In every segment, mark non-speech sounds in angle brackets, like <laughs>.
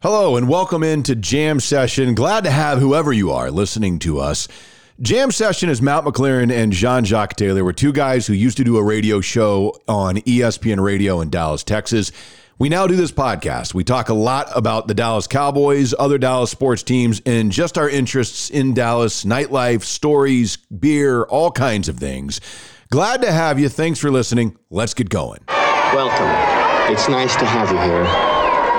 Hello and welcome into Jam Session. Glad to have whoever you are listening to us. Jam Session is Matt McLaren and Jean Jacques Taylor. We're two guys who used to do a radio show on ESPN Radio in Dallas, Texas. We now do this podcast. We talk a lot about the Dallas Cowboys, other Dallas sports teams, and just our interests in Dallas, nightlife, stories, beer, all kinds of things. Glad to have you. Thanks for listening. Let's get going. Welcome. It's nice to have you here.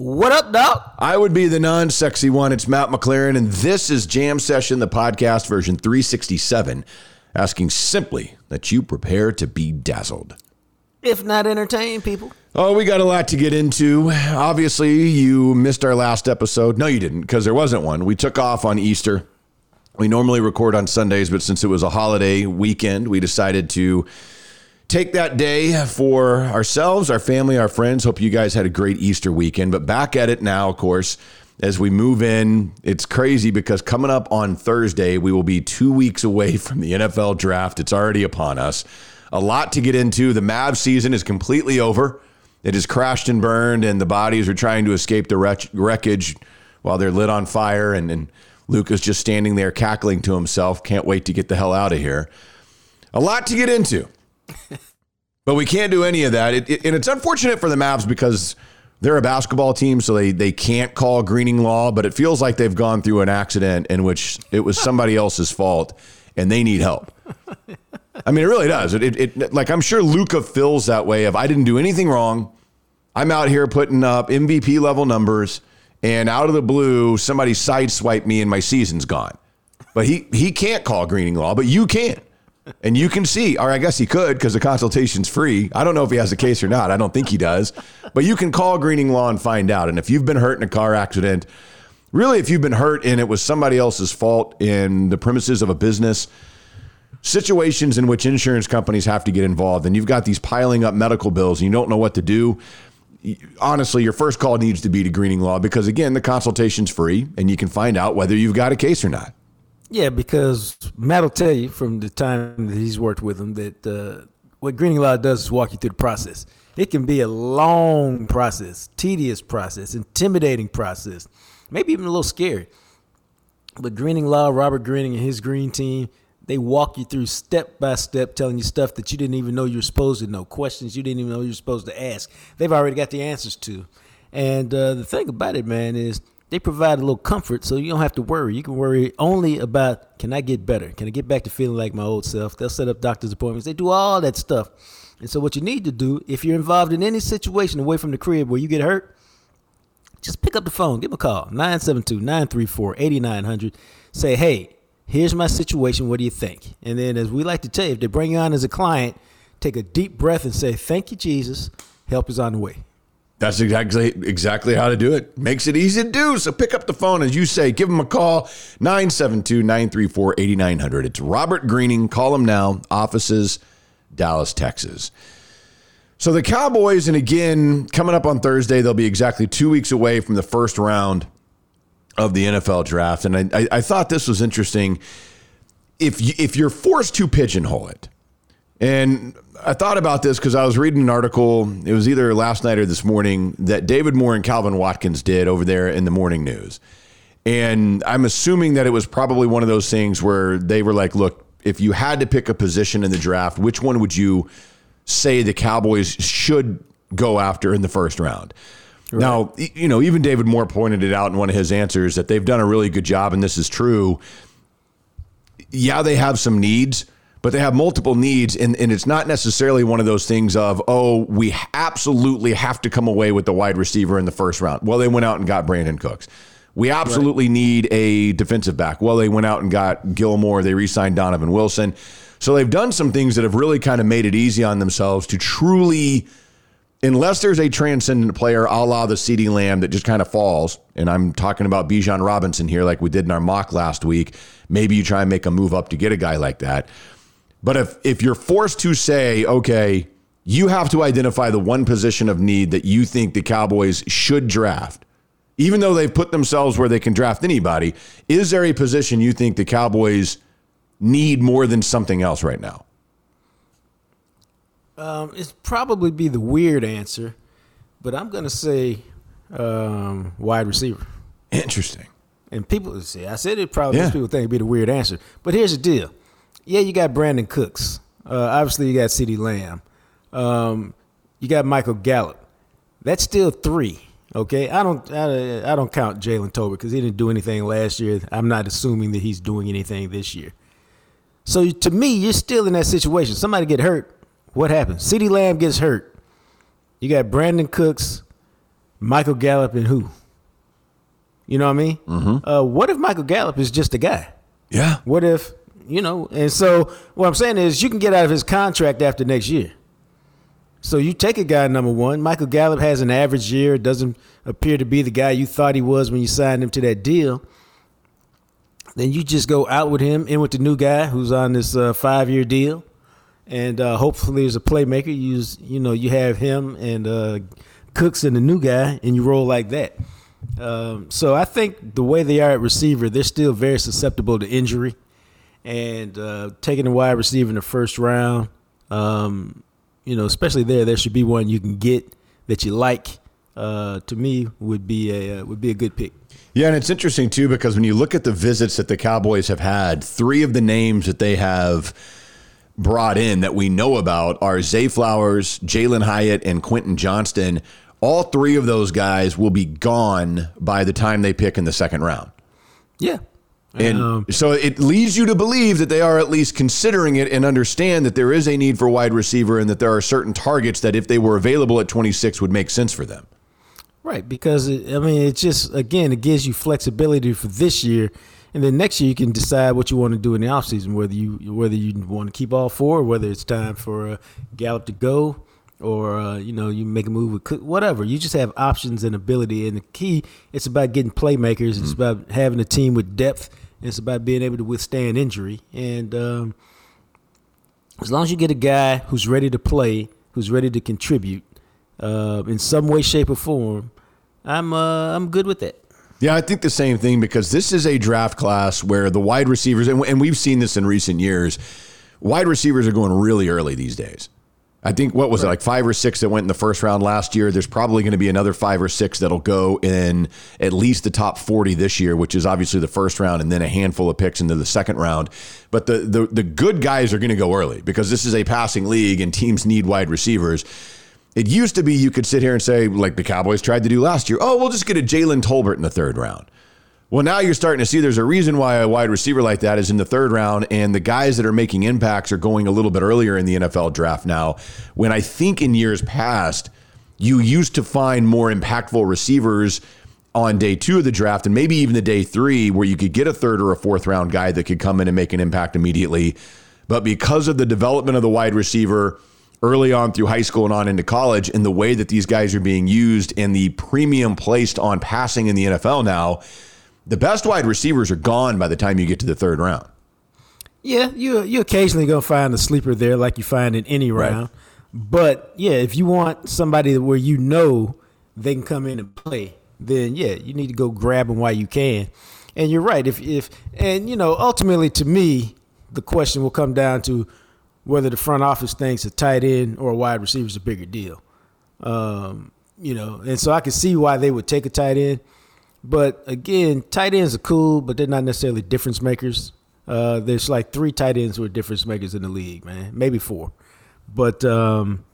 What up, dog? I would be the non sexy one. It's Matt McLaren, and this is Jam Session, the podcast version 367, asking simply that you prepare to be dazzled. If not entertained, people. Oh, we got a lot to get into. Obviously, you missed our last episode. No, you didn't, because there wasn't one. We took off on Easter. We normally record on Sundays, but since it was a holiday weekend, we decided to take that day for ourselves, our family, our friends. Hope you guys had a great Easter weekend. But back at it now, of course, as we move in. It's crazy because coming up on Thursday, we will be two weeks away from the NFL draft. It's already upon us. A lot to get into. The Mavs season is completely over. It has crashed and burned, and the bodies are trying to escape the wreckage while they're lit on fire. And, and Luka is just standing there cackling to himself. Can't wait to get the hell out of here. A lot to get into. But we can't do any of that. It, it, and it's unfortunate for the Mavs because they're a basketball team, so they, they can't call Greening Law, but it feels like they've gone through an accident in which it was somebody else's fault and they need help. <laughs> I mean, it really does. It, it, it like I'm sure Luka feels that way of I didn't do anything wrong. I'm out here putting up MVP level numbers, and out of the blue, somebody sideswiped me and my season's gone. But he he can't call Greening Law, but you can and you can see, or I guess he could because the consultation's free. I don't know if he has a case or not. I don't think he does. But you can call Greening Law and find out. And if you've been hurt in a car accident, really, if you've been hurt and it was somebody else's fault in the premises of a business, situations in which insurance companies have to get involved, and you've got these piling up medical bills and you don't know what to do. Honestly, your first call needs to be to Greening Law because, again, the consultation's free and you can find out whether you've got a case or not. Yeah, because Matt will tell you from the time that he's worked with him that uh, what Greening Law does is walk you through the process. It can be a long process, tedious process, intimidating process, maybe even a little scary. But Greening Law, Robert Greening and his green team, they walk you through step by step, telling you stuff that you didn't even know you were supposed to know, questions you didn't even know you were supposed to ask. They've already got the answers to. And uh, the thing about it, man, is they provide a little comfort so you don't have to worry. You can worry only about can I get better? Can I get back to feeling like my old self? They'll set up doctor's appointments. They do all that stuff. And so what you need to do, if you're involved in any situation away from the crib where you get hurt, just pick up the phone, give them a call, 972-934-8900. Say, hey, here's my situation. What do you think? And then as we like to tell you, if they bring you on as a client, take a deep breath and say, thank you, Jesus. Help is on the way. That's exactly exactly how to do it. Makes it easy to do. So pick up the phone, as you say, give him a call, 972-934-8900. It's Robert Greening. Call him now. Offices, Dallas, Texas. So the Cowboys, and again, coming up on Thursday, they'll be exactly two weeks away from the first round of the NFL draft. And I, I, I thought this was interesting. If you, if you're forced to pigeonhole it, and I thought about this because I was reading an article. It was either last night or this morning that David Moore and Calvin Watkins did over there in the morning news. And I'm assuming that it was probably one of those things where they were like, look, if you had to pick a position in the draft, which one would you say the Cowboys should go after in the first round? Right. Now, you know, even David Moore pointed it out in one of his answers that they've done a really good job, and this is true yeah, they have some needs, but they have multiple needs. And, and it's not necessarily one of those things of, oh, we absolutely have to come away with the wide receiver in the first round. Well, they went out and got Brandin Cooks. We absolutely right. need a defensive back. Well, they went out and got Gilmore. They re signed Donovan Wilson. So they've done some things that have really kind of made it easy on themselves to truly, unless there's a transcendent player a la the CeeDee Lamb that just kind of falls, and I'm talking about Bijan Robinson here, like we did in our mock last week, maybe you try and make a move up to get a guy like that. But if if you're forced to say, okay, you have to identify the one position of need that you think the Cowboys should draft, even though they've put themselves where they can draft anybody, is there a position you think the Cowboys – need more than something else right now? Um, it's probably be the weird answer, but I'm going to say um, wide receiver. Interesting. And people say I said it probably yeah. people think it'd be the weird answer, but here's the deal. Yeah, you got Brandin Cooks. Uh, obviously, you got CeeDee Lamb. Um, you got Michael Gallup. That's still three. Okay, I don't I, I don't count Jalen Tolbert because he didn't do anything last year. I'm not assuming that he's doing anything this year. So to me, you're still in that situation. Somebody get hurt. What happens? CeeDee Lamb gets hurt. You got Brandin Cooks, Michael Gallup, and who? You know what I mean? Mm-hmm. Uh, what if Michael Gallup is just a guy? Yeah. What if you know? And so what I'm saying is, you can get out of his contract after next year. So you take a guy number one. Michael Gallup has an average year. Doesn't appear to be the guy you thought he was when you signed him to that deal. Then you just go out with him, in with the new guy who's on this uh, five year deal, and uh, hopefully as a playmaker, you use you know you have him and uh, Cooks and the new guy, and you roll like that. Um, so I think the way they are at receiver, they're still very susceptible to injury, and uh, taking a wide receiver in the first round, um, you know, especially there, there should be one you can get that you like. Uh, to me, would be a uh, would be a good pick. Yeah, and it's interesting too because when you look at the visits that the Cowboys have had, three of the names that they have brought in that we know about are Zay Flowers, Jalin Hyatt, and Quentin Johnston. All three of those guys will be gone by the time they pick in the second round. Yeah. And um, so it leads you to believe that they are at least considering it and understand that there is a need for wide receiver and that there are certain targets that if they were available at 26 would make sense for them. Right, because it, I mean, it just again it gives you flexibility for this year, and then next year you can decide what you want to do in the offseason, whether you whether you want to keep all four, or whether it's time for uh, Gallup to go, or uh, you know you make a move with Cook, whatever. You just have options and ability, and the key it's about getting playmakers. Mm-hmm. It's about having a team with depth. It's about being able to withstand injury, and um, as long as you get a guy who's ready to play, who's ready to contribute uh, in some way, shape, or form, I'm uh, I'm good with it. Yeah, I think the same thing because this is a draft class where the wide receivers, and, and we've seen this in recent years, wide receivers are going really early these days. I think what was right. it like five or six that went in the first round last year. There's probably going to be another five or six that'll go in at least the top 40 this year, which is obviously the first round, and then a handful of picks into the second round. But the the, the good guys are going to go early because this is a passing league and teams need wide receivers. It used to be you could sit here and say, like the Cowboys tried to do last year, oh, we'll just get a Jalen Tolbert in the third round. Well, now you're starting to see there's a reason why a wide receiver like that is in the third round, and the guys that are making impacts are going a little bit earlier in the NFL draft now. When I think in years past, you used to find more impactful receivers on day two of the draft, and maybe even the day three, where you could get a third or a fourth round guy that could come in and make an impact immediately. But because of the development of the wide receiver, early on through high school and on into college and the way that these guys are being used and the premium placed on passing in the NFL now, the best wide receivers are gone by the time you get to the third round. Yeah, you you occasionally gonna find a sleeper there like you find in any round. Right. But yeah, if you want somebody where you know they can come in and play, then yeah, you need to go grab them while you can. And you're right. If if and you know, ultimately to me, the question will come down to whether the front office thinks a tight end or a wide receiver is a bigger deal. Um, you know, and so I can see why they would take a tight end. But again, tight ends are cool, but they're not necessarily difference makers. Uh, there's like three tight ends who are difference makers in the league, man, maybe four. But um,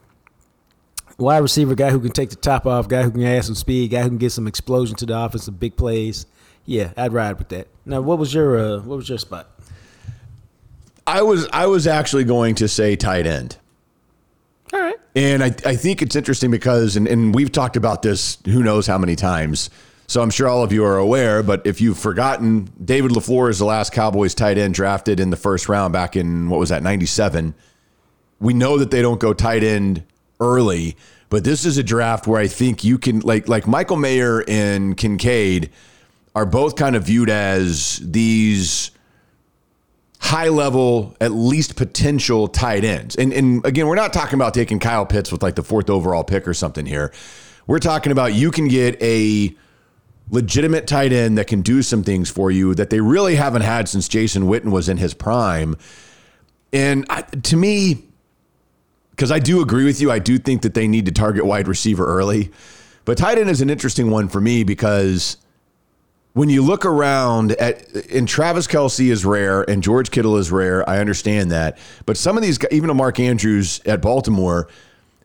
wide receiver, guy who can take the top off, guy who can add some speed, guy who can get some explosion to the offense, some big plays. Yeah, I'd ride with that. Now, what was your uh, what was your spot? I was I was actually going to say tight end. All right. And I, I think it's interesting because, and, and we've talked about this who knows how many times. So I'm sure all of you are aware, but if you've forgotten, David LaFleur is the last Cowboys tight end drafted in the first round back in, what was that, 97. We know that they don't go tight end early, but this is a draft where I think you can, like, like Michael Mayer and Kincaid are both kind of viewed as these high level, at least potential tight ends. And and again, we're not talking about taking Kyle Pitts with like the fourth overall pick or something here. We're talking about you can get a legitimate tight end that can do some things for you that they really haven't had since Jason Witten was in his prime. And I, to me, because I do agree with you, I do think that they need to target wide receiver early. But tight end is an interesting one for me because when you look around at and Travis Kelce is rare and George Kittle is rare, I understand that. But some of these, even a Mark Andrews at Baltimore,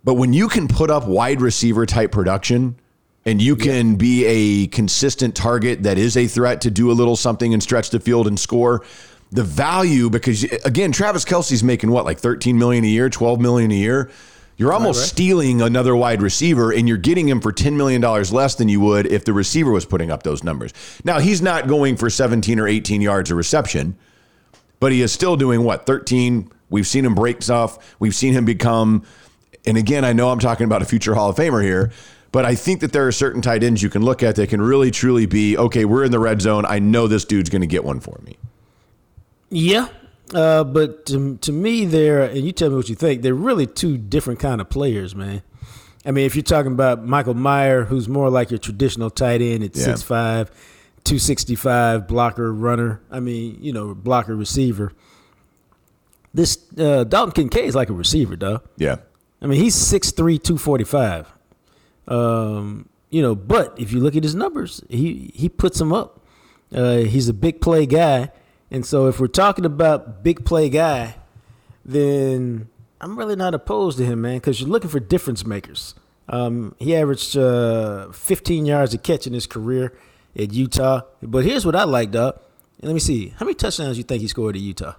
but when you can put up wide receiver type production and you can be a consistent target that is a threat to do a little something and stretch the field and score, the value because again, Travis Kelce's making what like 13 million a year, 12 million a year. You're almost right, right. stealing another wide receiver and you're getting him for $10 million less than you would if the receiver was putting up those numbers. Now, he's not going for 17 or 18 yards of reception, but he is still doing what? 13. We've seen him break stuff. We've seen him become, and again, I know I'm talking about a future Hall of Famer here, but I think that there are certain tight ends you can look at that can really truly be okay, we're in the red zone. I know this dude's going to get one for me. Yeah, uh, but to, to me, they're and you tell me what you think. They're really two different kind of players, man. I mean, if you're talking about Michael Mayer, who's more like your traditional tight end at yeah. 6'5", 265 blocker runner. I mean, you know, blocker receiver. This uh, Dalton Kincaid is like a receiver, dog. Yeah. I mean, he's 6'3", 245. Um, you know, but if you look at his numbers, he he puts them up. Uh, he's a big play guy. And so if we're talking about big play guy, then I'm really not opposed to him, man, because you're looking for difference makers. Um, he averaged uh, 15 yards a catch in his career at Utah. But here's what I like, Doug. Let me see. How many touchdowns do you think he scored at Utah?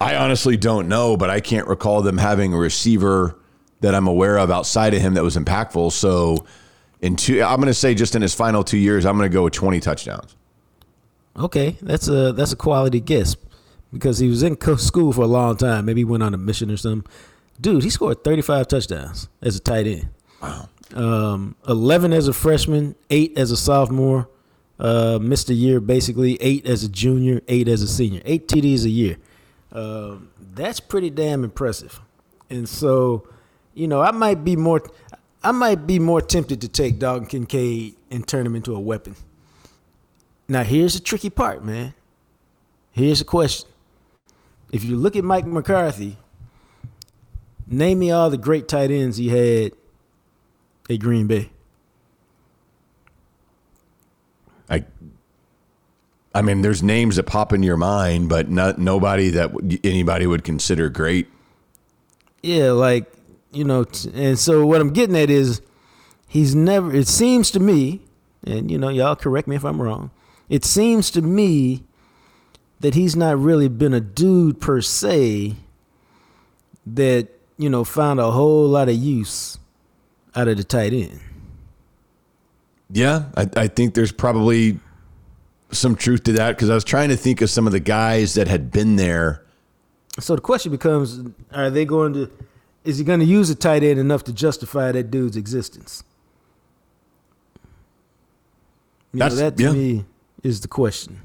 I honestly don't know, but I can't recall them having a receiver that I'm aware of outside of him that was impactful. So, in two, I'm going to say just in his final two years, I'm going to go with 20 touchdowns. Okay, that's a that's a quality guess because he was in school for a long time. Maybe he went on a mission or something. Dude, he scored 35 touchdowns as a tight end. Wow. Um, 11 as a freshman, eight as a sophomore. Uh, missed a year basically. Eight as a junior, eight as a senior. Eight TDs a year. Uh, that's pretty damn impressive. And so, you know, I might be more, I might be more tempted to take Dalton Kincaid and turn him into a weapon. Now, here's the tricky part, man. Here's the question. If you look at Mike McCarthy, name me all the great tight ends he had at Green Bay. I I mean, there's names that pop in your mind, but not nobody that anybody would consider great. Yeah, like you know, and so what I'm getting at is he's never. It seems to me, and you know, y'all correct me if I'm wrong it seems to me that he's not really been a dude per se that, you know, found a whole lot of use out of the tight end. Yeah, I, I think there's probably some truth to that because I was trying to think of some of the guys that had been there. So the question becomes: Are they going to? Is he going to use a tight end enough to justify that dude's existence? You That's know, that to yeah. me is the question.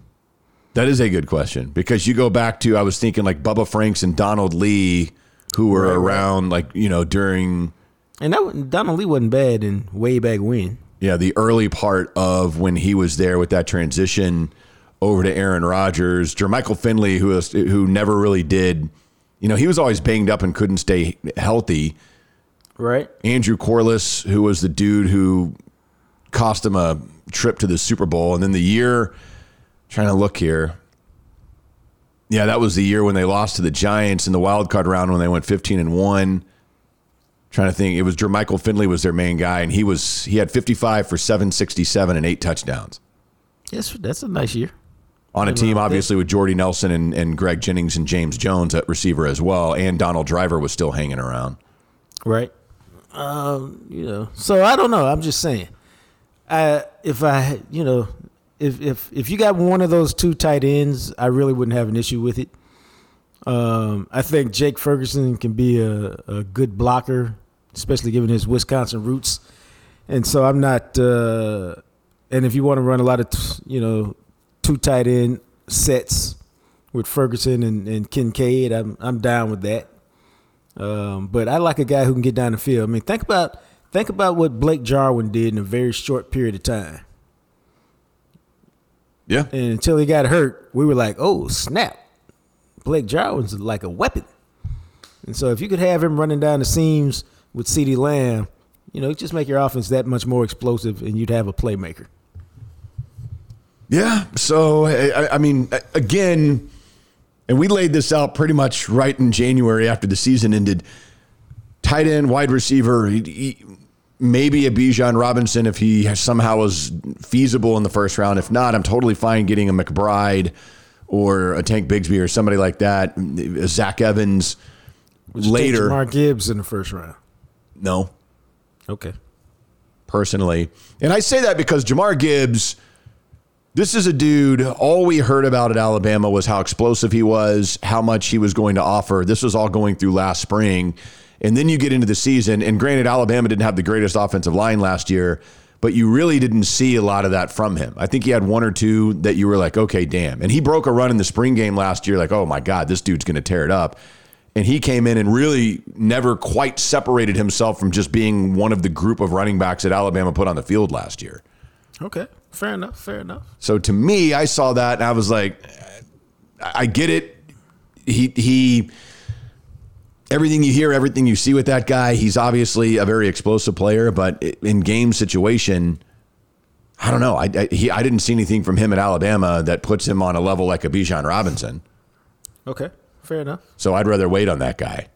That is a good question because you go back to I was thinking like Bubba Franks and Donald Lee, who were right, around right. like you know during. And that Donald Lee wasn't bad in way back when. Yeah, the early part of when he was there with that transition over to Aaron Rodgers, Jermichael Finley, who was, who never really did, you know, he was always banged up and couldn't stay healthy. Right. Andrew Quarless, who was the dude who cost him a trip to the Super Bowl. And then the year, trying to look here. Yeah, that was the year when they lost to the Giants in the wild card round when they went 15 and 1. Trying to think, it was Jermichael Finley was their main guy, and he was he had 55 for 767 and eight touchdowns. Yes, that's a nice year. On a team, obviously, with Jordy Nelson and, and Greg Jennings and James Jones at receiver as well, and Donald Driver was still hanging around. Right. Um, you know, so I don't know. I'm just saying. I if I you know if if if you got one of those two tight ends, I really wouldn't have an issue with it. Um, I think Jake Ferguson can be a, a good blocker, especially given his Wisconsin roots. And so I'm not. Uh, and if you want to run a lot of you know two tight end sets with Ferguson and, and Kincaid, I'm I'm down with that. Um, but I like a guy who can get down the field. I mean, think about think about what Blake Jarwin did in a very short period of time. Yeah. And until he got hurt, we were like, "Oh snap, Blake Jarwin's like a weapon." And so, if you could have him running down the seams with CeeDee Lamb, you know, just make your offense that much more explosive, and you'd have a playmaker. Yeah. So, I, I mean, again, and we laid this out pretty much right in January after the season ended. Tight end, wide receiver, he, he, maybe a Bijan Robinson if he somehow was feasible in the first round. If not, I'm totally fine getting a McBride or a Tank Bigsby or somebody like that. Zach Evans Would later. Mark Gibbs in the first round. No. Okay. Personally. And I say that because Jahmyr Gibbs, this is a dude, all we heard about at Alabama was how explosive he was, how much he was going to offer. This was all going through last spring. And then you get into the season, and granted, Alabama didn't have the greatest offensive line last year, but you really didn't see a lot of that from him. I think he had one or two that you were like, okay, damn. And he broke a run in the spring game last year, like, oh my God, this dude's going to tear it up. And he came in and really never quite separated himself from just being one of the group of running backs that Alabama put on the field last year. Okay. Fair enough. Fair enough. So to me, I saw that and I was like, I get it. He, he, everything you hear, everything you see with that guy, he's obviously a very explosive player, but in game situation, I don't know. I, I, he, I didn't see anything from him at Alabama that puts him on a level like a Bijan Robinson. Okay, fair enough. So I'd rather wait on that guy.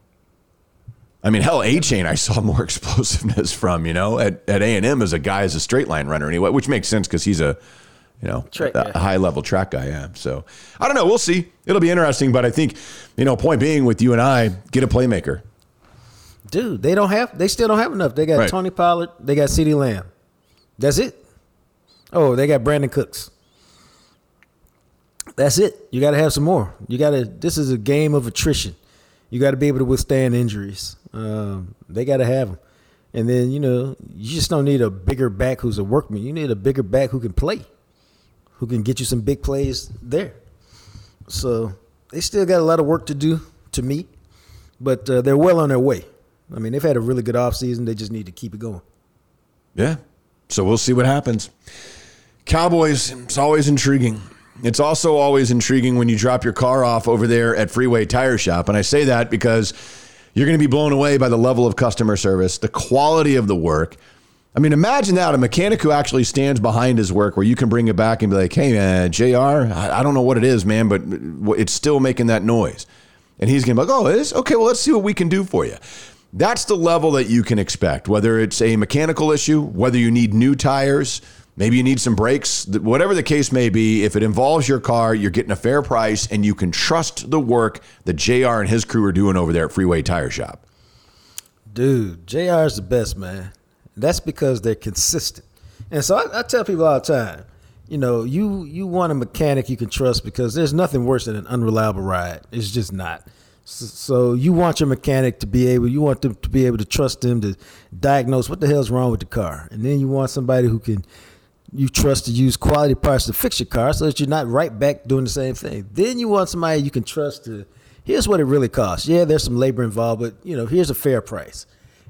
I mean, hell, Achane I saw more <laughs> explosiveness from. You know, at at A and M as a guy as a straight line runner anyway, which makes sense because he's a you know, track a, a high level track guy. Yeah. So I don't know. We'll see. It'll be interesting. But I think, you know, point being with you and I, get a playmaker. Dude, they don't have, they still don't have enough. They got Right. Tony Pollard, they got CeeDee Lamb. That's it. Oh, they got Brandin Cooks. That's it. You got to have some more. You got to, this is a game of attrition. You got to be able to withstand injuries. Um, they got to have them. And then, you know, you just don't need a bigger back who's a workman. You need a bigger back who can play, who can get you some big plays there. So they still got a lot of work to do to me, but uh, they're well on their way. I mean, they've had a really good offseason. They just need to keep it going. Yeah. So we'll see what happens. Cowboys, it's always intriguing. It's also always intriguing when you drop your car off over there at Freeway Tire Shop. And I say that because you're going to be blown away by the level of customer service, the quality of the work. I mean, imagine that a mechanic who actually stands behind his work where you can bring it back and be like, hey, man, JR, I don't know what it is, man, but it's still making that noise. And he's to be like, oh, it is? Okay, well, let's see what we can do for you. That's the level that you can expect, whether it's a mechanical issue, whether you need new tires, maybe you need some brakes, whatever the case may be. If it involves your car, you're getting a fair price and you can trust the work that JR and his crew are doing over there at Freeway Tire Shop. Dude, JR is the best, man. That's because they're consistent. And so I, I tell people all the time, you know, you you want a mechanic you can trust because there's nothing worse than an unreliable ride. It's just not. So, so you want your mechanic to be able, you want them to be able to trust them to diagnose what the hell's wrong with the car, and then you want somebody who can you trust to use quality parts to fix your car so that you're not right back doing the same thing. Then you want somebody you can trust to here's what it really costs. Yeah, there's some labor involved, but you know, here's a fair price.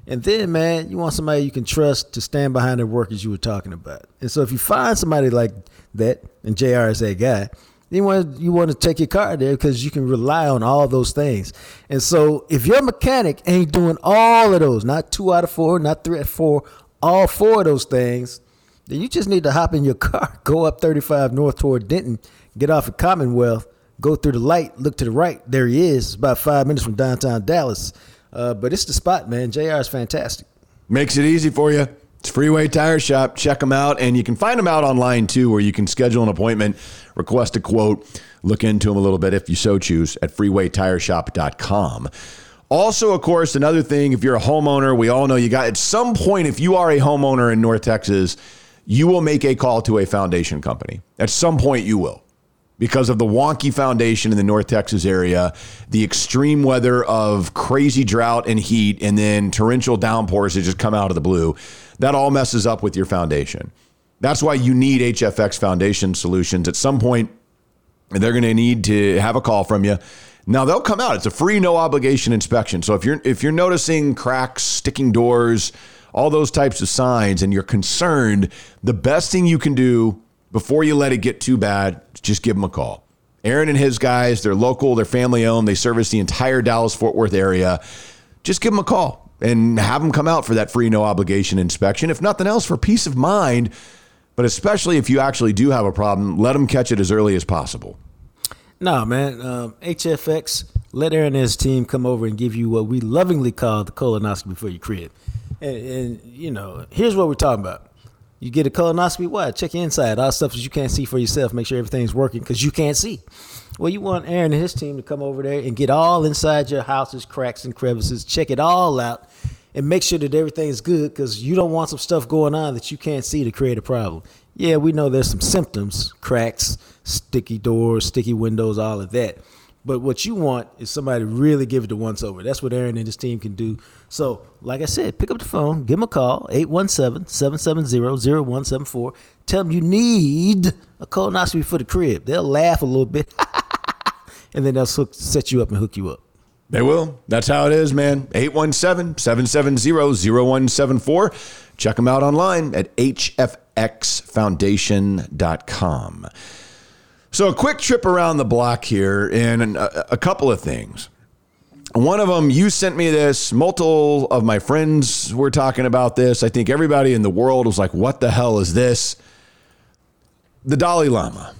And then, man, you want somebody you can trust to stand behind their work as you were talking about. And so if you find somebody like that, and JR is that guy, you want you want to take your car there because you can rely on all those things. And so if your mechanic ain't doing all of those, not two out of four, not three out of four, all four of those things, then you just need to hop in your car, <laughs> go up 35 north toward Denton, get off at Commonwealth, go through the light, look to the right. There he is. About five minutes from downtown Dallas. Uh, but it's the spot, man. JR is fantastic. Makes it easy for you. It's Freeway Tire Shop. Check them out. And you can find them out online too, where you can schedule an appointment, request a quote, look into them a little bit if you so choose at freewaytireshop.com. Also, of course, another thing, if you're a homeowner, we all know you got at some point, if you are a homeowner in North Texas, you will make a call to a foundation company. At some point, you will. Because of the wonky foundation in the North Texas area, the extreme weather of crazy drought and heat, and then torrential downpours that just come out of the blue, that all messes up with your foundation. That's why you need HFX Foundation Solutions. At some point, they're going to need to have a call from you. Now they'll come out. It's a free, no obligation inspection. So if you're if you're noticing cracks, sticking doors, all those types of signs, and you're concerned, the best thing you can do before you let it get too bad, just give them a call. Aaron and his guys, they're local, they're family owned, they service the entire Dallas Fort Worth area. Just give them a call and have them come out for that free, no obligation inspection. If nothing else, for peace of mind, but especially if you actually do have a problem, let them catch it as early as possible. No, man. Um, HFX, let Aaron and his team come over and give you what we lovingly call the colonoscopy for your crib. And, and, you know, here's what we're talking about. You get a colonoscopy, what? Check your inside, all stuff that you can't see for yourself. Make sure everything's working because you can't see. Well, you want Aaron and his team to come over there and get all inside your house's cracks and crevices, check it all out, and make sure that everything's good because you don't want some stuff going on that you can't see to create a problem. Yeah, we know there's some symptoms cracks, sticky doors, sticky windows, all of that. But what you want is somebody to really give it the once over. That's what Aaron and his team can do. So, like I said, pick up the phone, give them a call, 817 770 0174. Tell them you need a colonoscopy for the crib. They'll laugh a little bit, <laughs> and then they'll set you up and hook you up. They will. That's how it is, man. 817 770 0174. Check them out online at hfxfoundation.com. So, a quick trip around the block here and a, a couple of things. One of them, you sent me this. Multiple of my friends were talking about this. I think everybody in the world was like, what the hell is this? The Dalai Lama.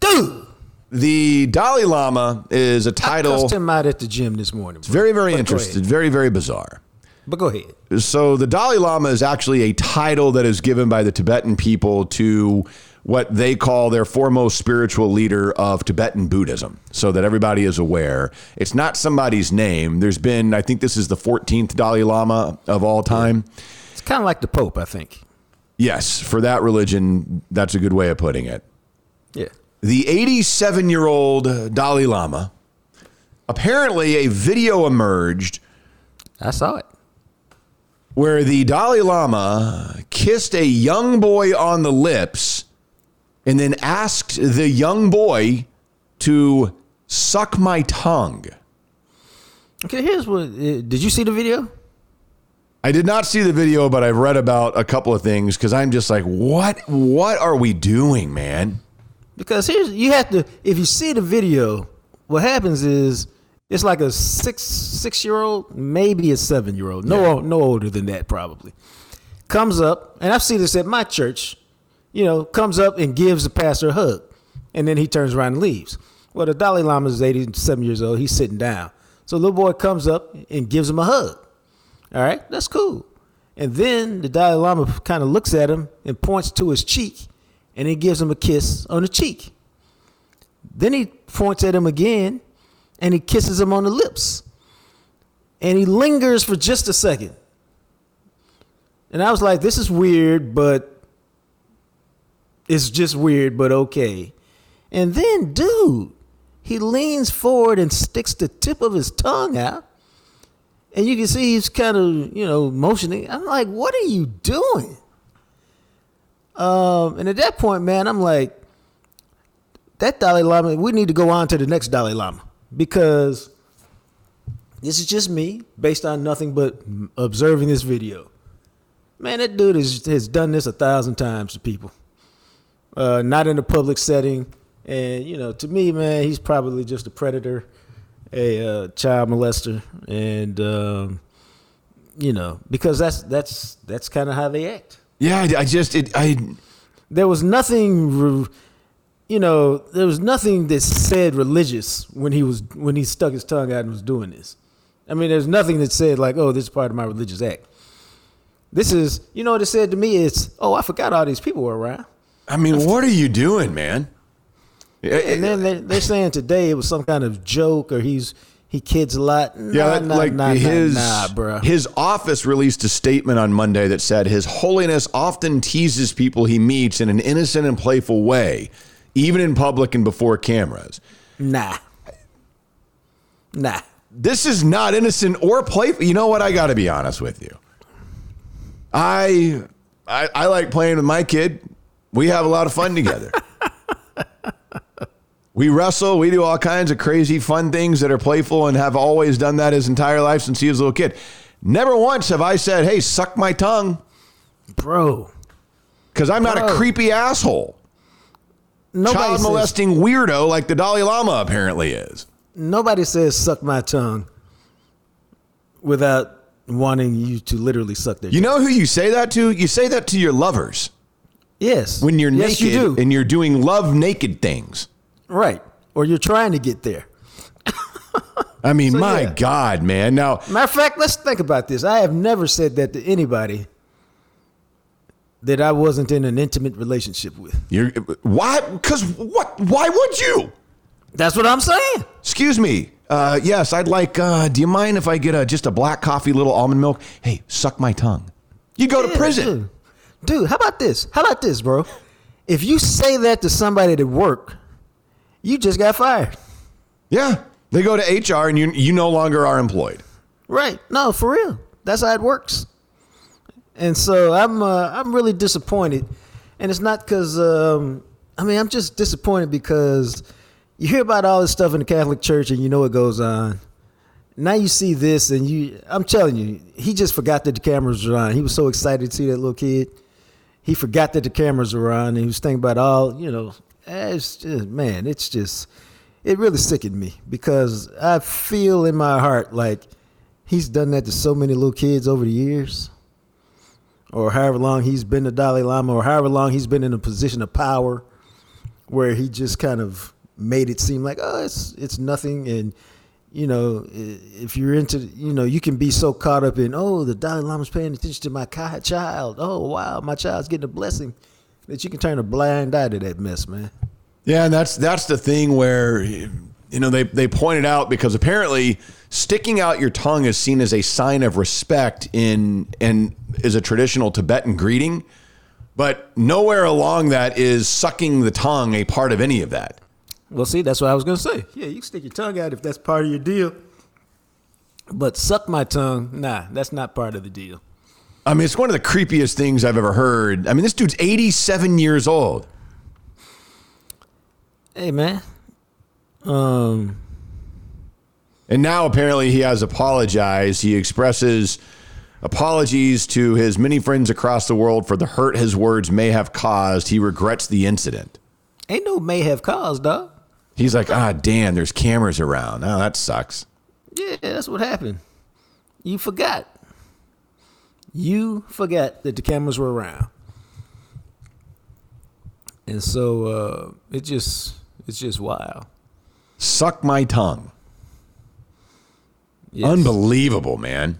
Dude! The Dalai Lama is a title. I cussed him out at the gym this morning. It's very, very interesting. Very, very bizarre. But go ahead. So the Dalai Lama is actually a title that is given by the Tibetan people to what they call their foremost spiritual leader of Tibetan Buddhism, so that everybody is aware. It's not somebody's name. There's been, I think this is the 14th Dalai Lama of all time. It's kind of like the Pope, I think. Yes, for that religion, that's a good way of putting it. Yeah. The 87 year old Dalai Lama, apparently a video emerged. I saw it where the Dalai Lama kissed a young boy on the lips and then asked the young boy to suck my tongue. Okay, here's what. Uh, did you see the video? I did not see the video, but I've read about a couple of things because I'm just like, what? What are we doing, man? Because here's you have to. If you see the video, what happens is it's like a six six year old, maybe a seven year old, no yeah. no older than that probably. Comes up, and I've seen this at my church. You know, comes up and gives the pastor a hug, and then he turns around and leaves. Well, the Dalai Lama is 87 years old. He's sitting down. So the little boy comes up and gives him a hug. All right, that's cool. And then the Dalai Lama kind of looks at him and points to his cheek, and he gives him a kiss on the cheek. Then he points at him again and he kisses him on the lips. And he lingers for just a second. And I was like, this is weird, but it's just weird, but okay. And then, dude, he leans forward and sticks the tip of his tongue out. And you can see he's kind of, you know, motioning. I'm like, what are you doing? Um, and at that point, man, I'm like, that Dalai Lama, we need to go on to the next Dalai Lama because this is just me based on nothing but observing this video. Man, that dude has, has done this a thousand times to people. Uh, not in a public setting. And, you know, to me, man, he's probably just a predator, a uh, child molester. And, um, you know, because that's that's that's kind of how they act. Yeah, I, I just it I there was nothing re- you know, there was nothing that said religious when he was when he stuck his tongue out and was doing this. I mean, there's nothing that said like, "Oh, this is part of my religious act." This is, you know what it said to me? It's, oh, I forgot all these people were around. I mean, what are you doing, man? And then they, they're saying today it was some kind of joke or he's he kids a lot. Nah, Yeah, nah, like nah, his nah, nah, bro. his office released a statement on Monday that said His Holiness often teases people he meets in an innocent and playful way, even in public and before cameras. Nah. Nah. This is not innocent or playful. You know what? I got to be honest with you. I, I I like playing with my kid. We have a lot of fun together. <laughs> we wrestle. We do all kinds of crazy, fun things that are playful and have always done that his entire life since he was a little kid. Never once have I said, "Hey, suck my tongue," Bro. because I'm not a creepy asshole, Nobody child says, molesting weirdo like the Dalai Lama apparently is. nobody says suck my tongue without wanting you to literally suck their You know who you say that to? You say that to your lovers. Yes. when you're yes, naked you and you're doing love naked things. right. Or you're trying to get there. I mean, So, my yeah. God, man. Now, Matter of fact, let's think about this. I have never said that to anybody that I wasn't in an intimate relationship with. you're why? Because what? Why would you? That's what I'm saying. Excuse me. Uh, yes, I'd like. Uh, do you mind if I get a just a black coffee, little almond milk? Hey, suck my tongue. You go to prison. Dude. Dude, how about this? How about this, bro? If you say that to somebody at work, you just got fired. Yeah, they go to HR and you you no longer are employed. Right. No, for real. That's how it works. And so I'm uh, I'm really disappointed. And it's not because um, I mean I'm just disappointed because you hear about all this stuff in the Catholic Church and you know what goes on. Now you see this and you I'm telling you, he just forgot that the cameras were on. He was so excited to see that little kid. He forgot that the cameras were on and he was thinking about all, you know, eh, it's just man, it's just it really sickened me because I feel in my heart like he's done that to so many little kids over the years, or however long he's been the Dalai Lama, or however long he's been in a position of power, where he just kind of made it seem like oh it's it's nothing, and you know if you're into you know you can be so caught up in oh the Dalai Lama's paying attention to my child, oh wow my child's getting a blessing, that you can turn a blind eye to that mess, man. Yeah, and that's that's the thing where you know they they pointed out because apparently sticking out your tongue is seen as a sign of respect in and is a traditional Tibetan greeting, but nowhere along that is sucking the tongue a part of any of that. Well, see, that's what I was gonna say. Yeah, you can stick your tongue out if that's part of your deal. But suck my tongue, nah, that's not part of the deal. I mean, it's one of the creepiest things I've ever heard. I mean, this dude's 87 years old. Hey, man. Um, And now apparently he has apologized. He expresses apologies to his many friends across the world for the hurt his words may have caused. He regrets the incident. ain't no may have caused, dog. He's like, ah, damn, there's cameras around. Oh, that sucks. Yeah, that's what happened. You forgot. You forgot that the cameras were around. And so uh, it just it's just wild. Suck my tongue. Yes, Unbelievable, man.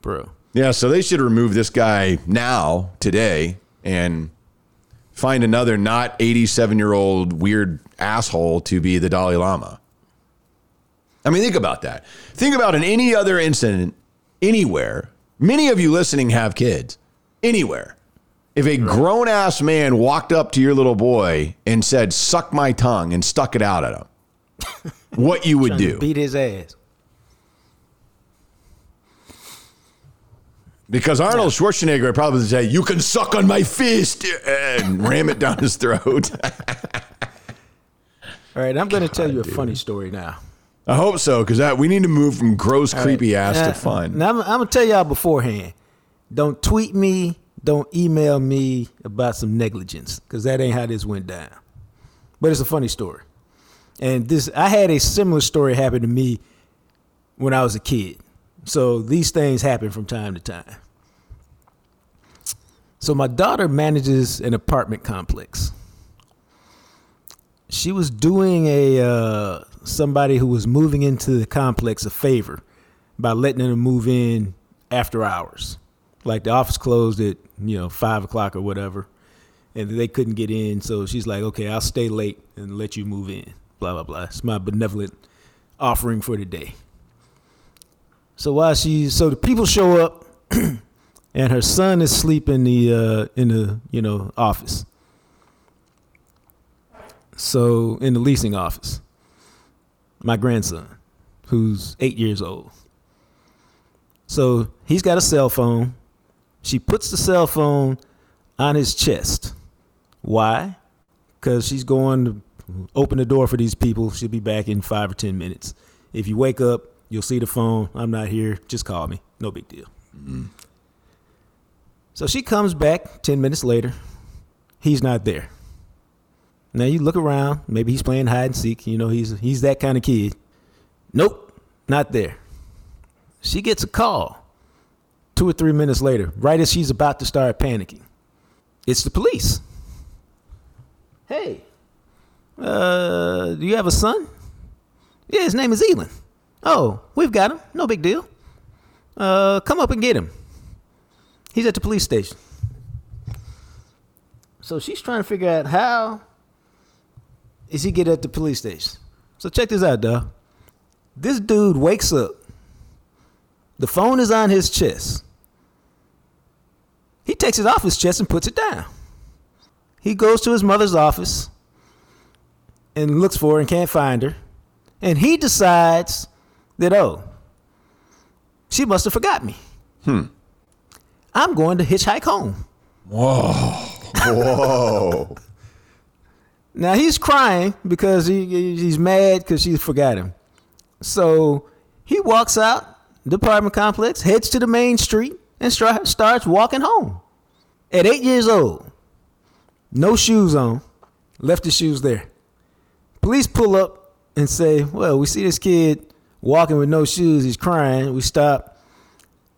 bro. Yeah, so they should remove this guy now, today, and find another not 87 year old weird asshole to be the Dalai Lama. I mean, think about that. Think about in any other incident, anywhere. Many of you listening have kids. Anywhere. If a grown ass man walked up to your little boy and said, suck my tongue, and stuck it out at him, what you would to do. beat his ass. Because Arnold Schwarzenegger would probably say, "You can suck on my fist," and ram it down his throat. All right, I'm going to tell you a funny story now. I hope so, because that we need to move from gross, creepy ass Now- to fun. Now I'm, I'm gonna tell y'all beforehand. Don't tweet me. Don't email me about some negligence, because that ain't how this went down. But it's a funny story. And this, I had a similar story happen to me when I was a kid. So these things happen from time to time. So my daughter manages an apartment complex. She was doing a uh, somebody who was moving into the complex a favor by letting them move in after hours. Like the office closed at you know five o'clock or whatever, and they couldn't get in. So she's like, "Okay, I'll stay late and let you move in." Blah blah blah. It's my benevolent offering for the day. So while she, so the people show up, <clears throat> and her son is asleep in the uh, in the you know office. So in the leasing office, my grandson, who's eight years old. So he's got a cell phone. She puts the cell phone on his chest. Why? Because she's going to open the door for these people. She'll be back in five or 10 minutes. If you wake up, you'll see the phone. I'm not here. Just call me. No big deal. Mm-hmm. So she comes back 10 minutes later. He's not there. Now you look around. Maybe he's playing hide and seek. You know, he's he's that kind of kid. Nope, not there. She gets a call two or three minutes later, right as she's about to start panicking. It's the police. Hey, uh, do you have a son? Yeah, his name is Elon. Oh, we've got him. No big deal. Uh, come up and get him. He's at the police station. So she's trying to figure out how is he get at the police station. So check this out, dog. This dude wakes up. The phone is on his chest. He takes it off his chest and puts it down. He goes to his mother's office and looks for her and can't find her. And he decides that, oh, she must have forgot me. Hmm. I'm going to hitchhike home. Whoa. <laughs> Whoa. now he's crying because he, he's mad because she forgot him. So he walks out the apartment complex, heads to the main street, and start, starts walking home. At eight years old, no shoes on, left his shoes there. Police pull up and say, Well, we see this kid walking with no shoes. He's crying. We stop.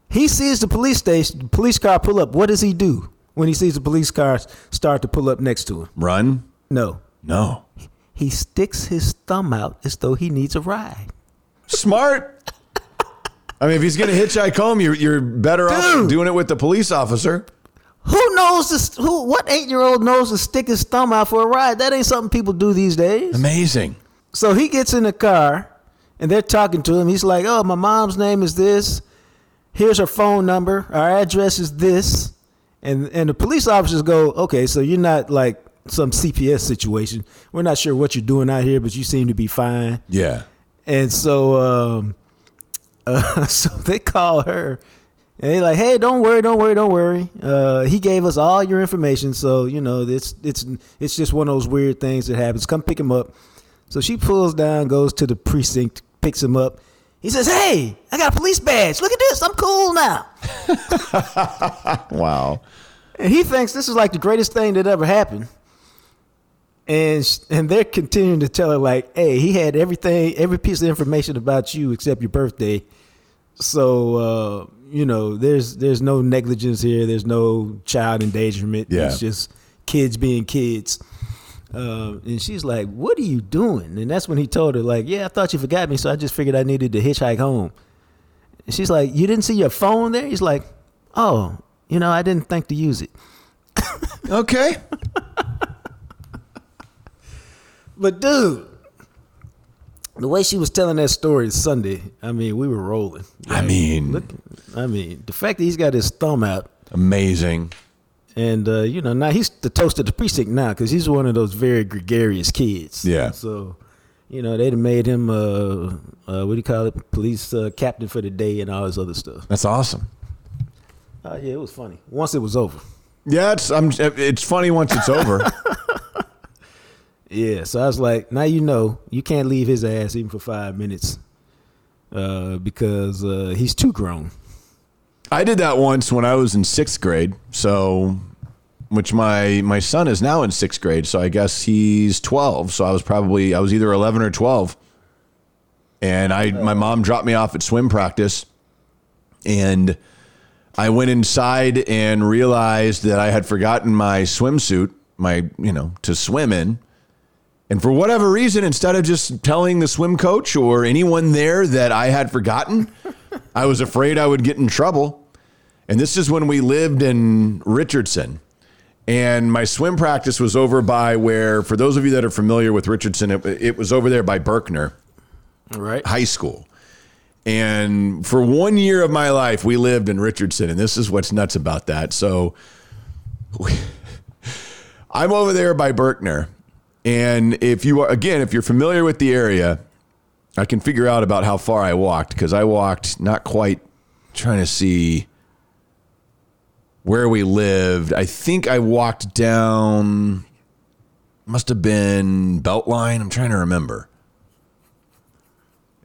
He sees the police station, the police car pull up. What does he do when he sees the police cars start to pull up next to him? Run? No. No. He sticks his thumb out as though he needs a ride. Smart. I mean, if he's going to hitchhike home, you're, you're better Dude. off doing it with the police officer. Who knows this? Who? What eight year old knows to stick his thumb out for a ride? That ain't something people do these days. Amazing. So he gets in the car, and they're talking to him. He's like, "Oh, my mom's name is this. Here's her phone number. Our address is this." And and the police officers go, "Okay, so you're not like some CPS situation. We're not sure what you're doing out here, but you seem to be fine." Yeah. And so, um, <laughs> uh, so they call her and they like, hey, don't worry, don't worry, don't worry. Uh, he gave us all your information, so you know it's it's it's just one of those weird things that happens. Come pick him up. So she pulls down, goes to the precinct, picks him up. He says, "Hey, I got a police badge. Look at this. I'm cool now." <laughs> wow. And he thinks this is like the greatest thing that ever happened. And and they're continuing to tell her like, "Hey, he had everything, every piece of information about you except your birthday." So uh, you know, there's there's no negligence here. There's no child endangerment. Yeah. It's just kids being kids. Uh, and she's like, "What are you doing?" And that's when he told her, like, "Yeah, I thought you forgot me, so I just figured I needed to hitchhike home." And she's like, "You didn't see your phone there?" He's like, "Oh, you know, I didn't think to use it." okay. <laughs> but dude, the way she was telling that story Sunday, I mean, we were rolling. Like, I mean, look, I mean, the fact that he's got his thumb out, amazing. And uh, you know, now he's the toast of the precinct now because he's one of those very gregarious kids. Yeah. So, you know, they'd have made him uh, uh, what do you call it, police uh, captain for the day and all this other stuff. That's awesome. Uh, yeah, it was funny. Once it was over. Yeah, it's I'm, it's funny once it's over. <laughs> Yeah, so I was like, now you know you can't leave his ass even for five minutes, uh, because uh, he's too grown. I did that once when I was in sixth grade. So, which my my son is now in sixth grade. So I guess he's twelve. So I was probably I was either eleven or twelve, and I my mom dropped me off at swim practice, and I went inside and realized that I had forgotten my swimsuit, my you know to swim in and for whatever reason, instead of just telling the swim coach or anyone there that I had forgotten, I was afraid I would get in trouble. And this is when we lived in Richardson. And my swim practice was over by where, for those of you that are familiar with Richardson, it, it was over there by Berkner right. High School. And for one year of my life, we lived in Richardson. And this is what's nuts about that. So <laughs> I'm over there by Berkner. And if you are, again, if you're familiar with the area, I can figure out about how far I walked because I walked not quite trying to see where we lived. I think I walked down, must have been Beltline. I'm trying to remember.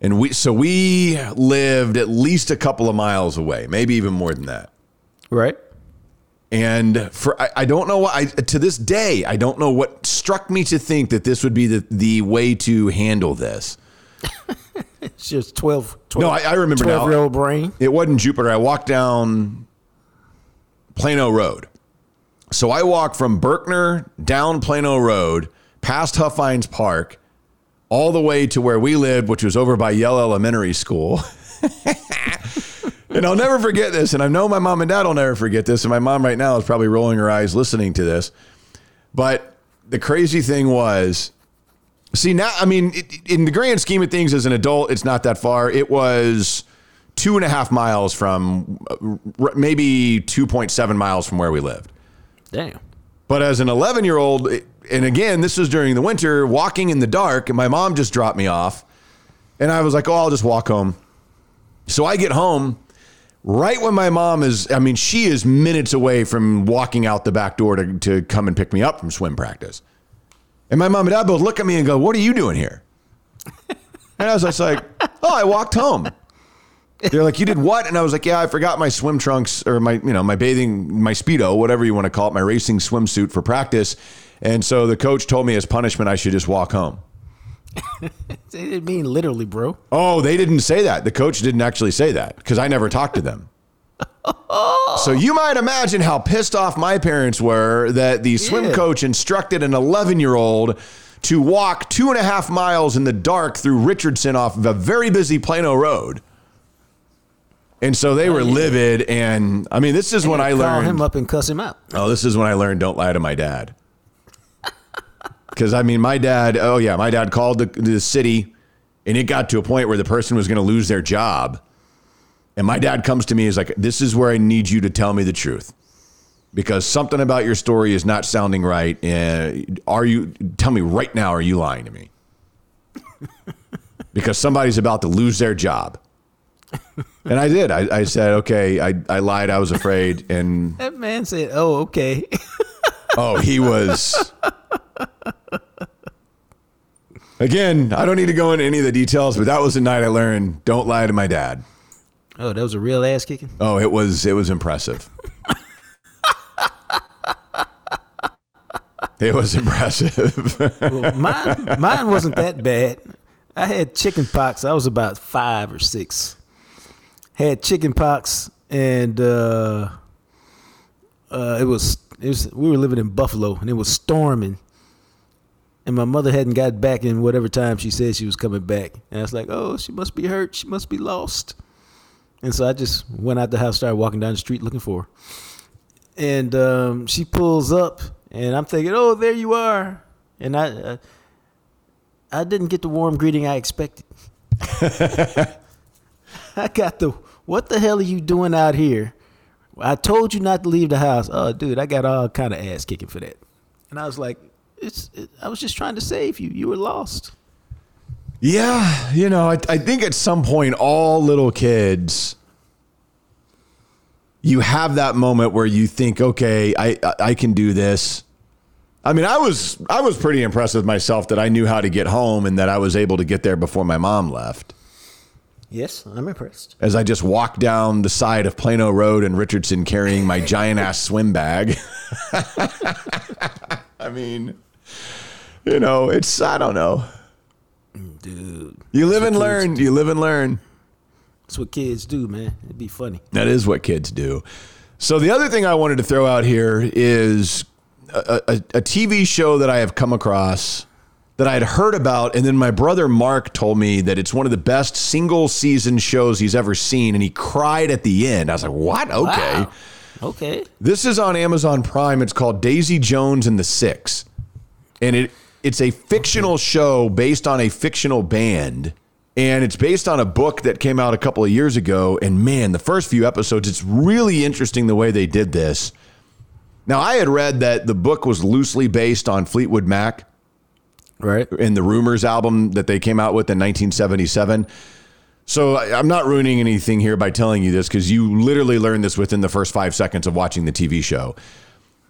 And we, so we lived at least a couple of miles away, maybe even more than that. Right. And for I, I don't know what I to this day I don't know what struck me to think that this would be the the way to handle this. <laughs> It's just 12, 12 No, I, I remember now. 12 year old brain. It wasn't Jupiter. I walked down Plano Road. So I walked from Berkner down Plano Road, past Huffhines Park, all the way to where we lived, which was over by Yale Elementary School. <laughs> and I'll never forget this. And I know my mom and dad will never forget this. And my mom right now is probably rolling her eyes listening to this. But the crazy thing was, see, now, I mean, it, in the grand scheme of things, as an adult, it's not that far. It was two and a half miles from uh, maybe 2.7 miles from where we lived. Damn. But as an 11 year old, and again, this was during the winter, walking in the dark, and my mom just dropped me off. And I was like, oh, I'll just walk home. So I get home right when my mom is, I mean, she is minutes away from walking out the back door to, to come and pick me up from swim practice. And my mom and dad both look at me and go, What are you doing here? And I was just like, <laughs> Oh, I walked home. They're like, You did what? And I was like, Yeah, I forgot my swim trunks or my, you know, my bathing, my Speedo, whatever you want to call it, my racing swimsuit for practice. And so the coach told me as punishment, I should just walk home. <laughs> They didn't mean literally, bro. Oh, they didn't say that. The coach didn't actually say that because I never talked to them. <laughs> So you might imagine how pissed off my parents were that the swim Yeah. coach instructed an 11 year old to walk two and a half miles in the dark through Richardson off of a very busy Plano road. And so they were livid. And I mean, this is when I Call learned. him up and cuss him out. Oh, this is when I learned don't lie to my dad. Because I mean, my dad. Oh yeah, my dad called the, the city, and it got to a point where the person was going to lose their job. And my dad comes to me is like, "This is where I need you to tell me the truth, because something about your story is not sounding right. And are you? Tell me right now, are you lying to me? <laughs> because somebody's about to lose their job." And I did. I, I said, "Okay." I, I lied. I was afraid, and That man said, "Oh, okay." <laughs> Oh, he was. Again, I don't need to go into any of the details, but that was the night I learned don't lie to my dad. oh, that was a real ass kicking. Oh, it was it was impressive. <laughs> it was impressive. Well, mine, mine wasn't that bad. I had chicken pox. I was about five or six. Had chicken pox, and uh, uh, it was it was. We were living in Buffalo, and it was storming. And my mother hadn't got back in whatever time she said she was coming back. And I was like, "Oh, she must be hurt. She must be lost." And so I just went out the house, started walking down the street looking for her. And um, she pulls up, and I'm thinking, "Oh, there you are." And I, uh, I didn't get the warm greeting I expected. <laughs> I got the, "What the hell are you doing out here?" I told you not to leave the house. Oh, dude, I got all kind of ass kicking for that. And I was like, "It's." It, I was just trying to save you. You were lost. yeah, you know, I, I think at some point, all little kids, you have that moment where you think, okay, I I- I can do this. I mean, I was I was pretty impressed with myself that I knew how to get home and that I was able to get there before my mom left. Yes, I'm impressed. as I just walked down the side of Plano Road and Richardson carrying my giant ass swim bag. <laughs> I mean, you know, it's, I don't know. Dude, You live and learn. You live and learn. that's what kids do, man. It'd be funny. That is what kids do. So the other thing I wanted to throw out here is a, a, a TV show that I have come across that I had heard about. And then my brother Mark told me that it's one of the best single season shows he's ever seen. And he cried at the end. I was like, what? Okay. Wow. Okay. This is on Amazon Prime. It's called Daisy Jones and the Six. And it it's a fictional show based on a fictional band. And it's based on a book that came out a couple of years ago. And man, the first few episodes, it's really interesting the way they did this. Now, I had read that the book was loosely based on Fleetwood Mac Right. in the Rumors album that they came out with in 1977. So I- I'm not ruining anything here by telling you this because you literally learned this within the first five seconds of watching the TV show.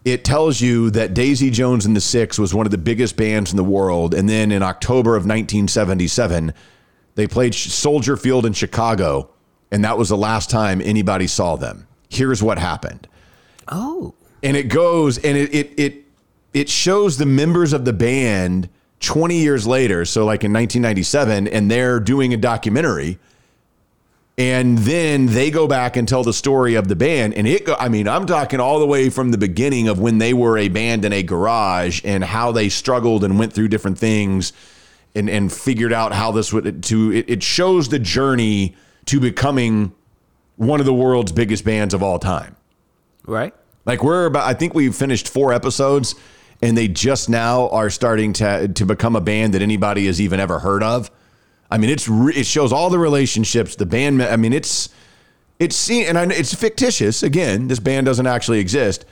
It tells you that Daisy Jones and the Six was one of the biggest bands in the world. And then in October of 1977, they played Soldier Field in Chicago. And that was the last time anybody saw them. Here's what happened Oh. and it goes and it it it it shows the members of the band 20 years later so like in 1997 and they're doing a documentary and then they go back and tell the story of the band and it go I mean I'm talking all the way from the beginning of when they were a band in a garage and how they struggled and went through different things and and figured out how this would to it, it shows the journey to becoming one of the world's biggest bands of all time Right. like we're about, I think we've finished four episodes, and they just now are starting to to become a band that anybody has even ever heard of. I mean, it's re- it shows all the relationships, the band. I mean, it's it's seen, and I, it's fictitious. Again, this band doesn't actually exist,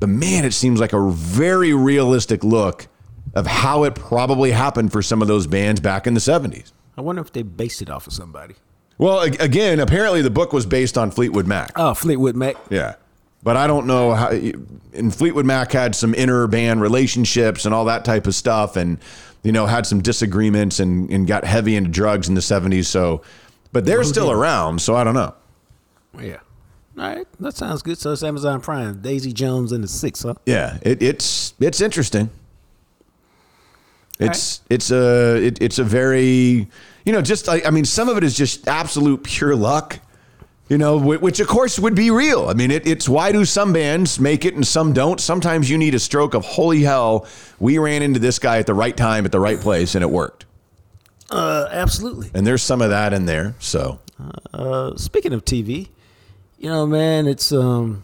but man, it seems like a very realistic look of how it probably happened for some of those bands back in the seventies. I wonder if they based it off of somebody. Well, again, apparently the book was based on Fleetwood Mac. Oh, Fleetwood Mac. Yeah. But I don't know how. And Fleetwood Mac had some inner band relationships and all that type of stuff, and you know had some disagreements and and got heavy into drugs in the seventies. So, but they're still around. So I don't know. Yeah. All right. That sounds good. So it's Amazon Prime. Daisy Jones and the Six, huh? Yeah, it, it's it's interesting. It's it's a it, it's a very you know just like I mean some of it is just absolute pure luck. You know, which of course would be real. I mean, it, it's why do some bands make it and some don't? Sometimes you need a stroke of holy hell. We ran into this guy at the right time at the right place and it worked. Uh, absolutely. And there's some of that in there. So, Uh, speaking of TV, you know, man, it's um.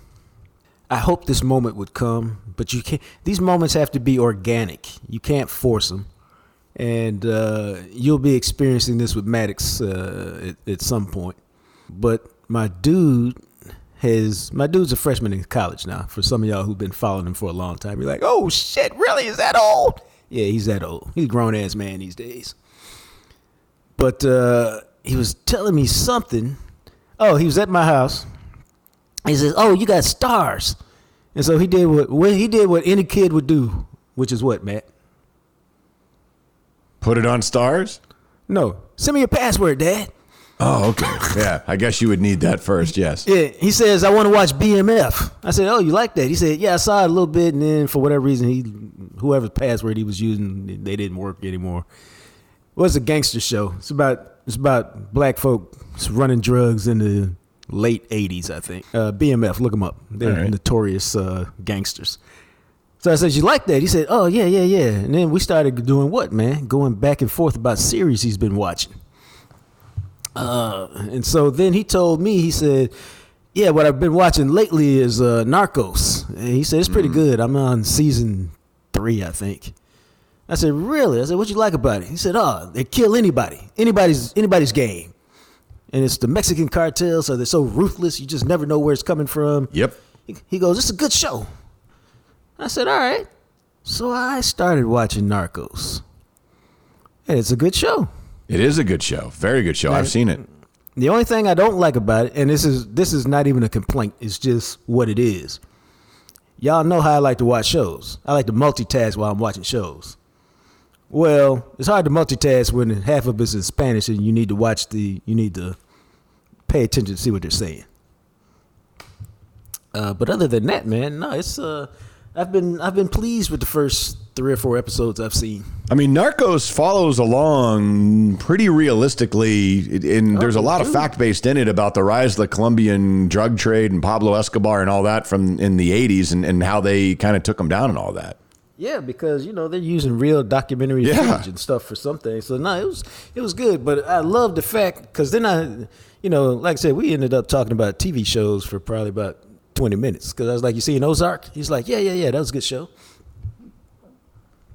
I hope this moment would come, but you can't. These moments have to be organic. You can't force them, and uh, you'll be experiencing this with Maddox uh, at, at some point. But my dude has my dude's a freshman in college now. For some of y'all who've been following him for a long time, you're like, "Oh shit, really? Is that old?" Yeah, he's that old. He's a grown ass man these days. But uh, he was telling me something. Oh, he was at my house. He says, "Oh, you got Starz," and so he did what, what he did what any kid would do, which is what, Matt? put it on Starz. No, send me your password, Dad. Oh, okay. Yeah, I guess you would need that first. Yes. Yeah, he says, "I want to watch BMF." I said, "Oh, you like that?" He said, "Yeah, I saw it a little bit, and then for whatever reason, he whoever's password he was using, they didn't work anymore." It was a gangster show. It's about it's about black folk running drugs in the late '80s, I think. Uh, BMF, look them up. They're right. notorious uh, gangsters. So I said, "You like that?" He said, "Oh yeah, yeah, yeah." And then we started doing what, man? Going back and forth about series he's been watching. Uh, and so then he told me, he said, "Yeah, what I've been watching lately is uh, Narcos." And he said it's pretty good. I'm on season three, I think. I said, "Really?" I said, "What you like about it?" He said, "Oh, they kill anybody, anybody's anybody's game, and it's the Mexican cartel, so they're so ruthless. You just never know where it's coming from." Yep. He, he goes, "It's a good show." I said, "All right." So I started watching Narcos. And it's a good show. It is a good show. Very good show. I've seen it. The only thing I don't like about it, and this is this is not even a complaint, it's just what it is. Y'all know how I like to watch shows. I like to multitask while I'm watching shows. Well, it's hard to multitask when half of it's in Spanish and you need to watch the you need to pay attention to see what they're saying. Uh, but other than that, man, no, it's uh I've been I've been pleased with the first three or four episodes I've seen. I mean, Narcos follows along pretty realistically, and oh, there's a lot of fact based in it about the rise of the Colombian drug trade and Pablo Escobar and all that from in the 80s and, and how they kind of took them down and all that. Yeah, because you know they're using real documentary Yeah. footage and stuff for some things. So no, it was it was good. But I love the fact because then I, you know, like I said, we ended up talking about TV shows for probably about twenty minutes. Because I was like, "You seen Ozark?" He's like, "Yeah, yeah, yeah, that was a good show."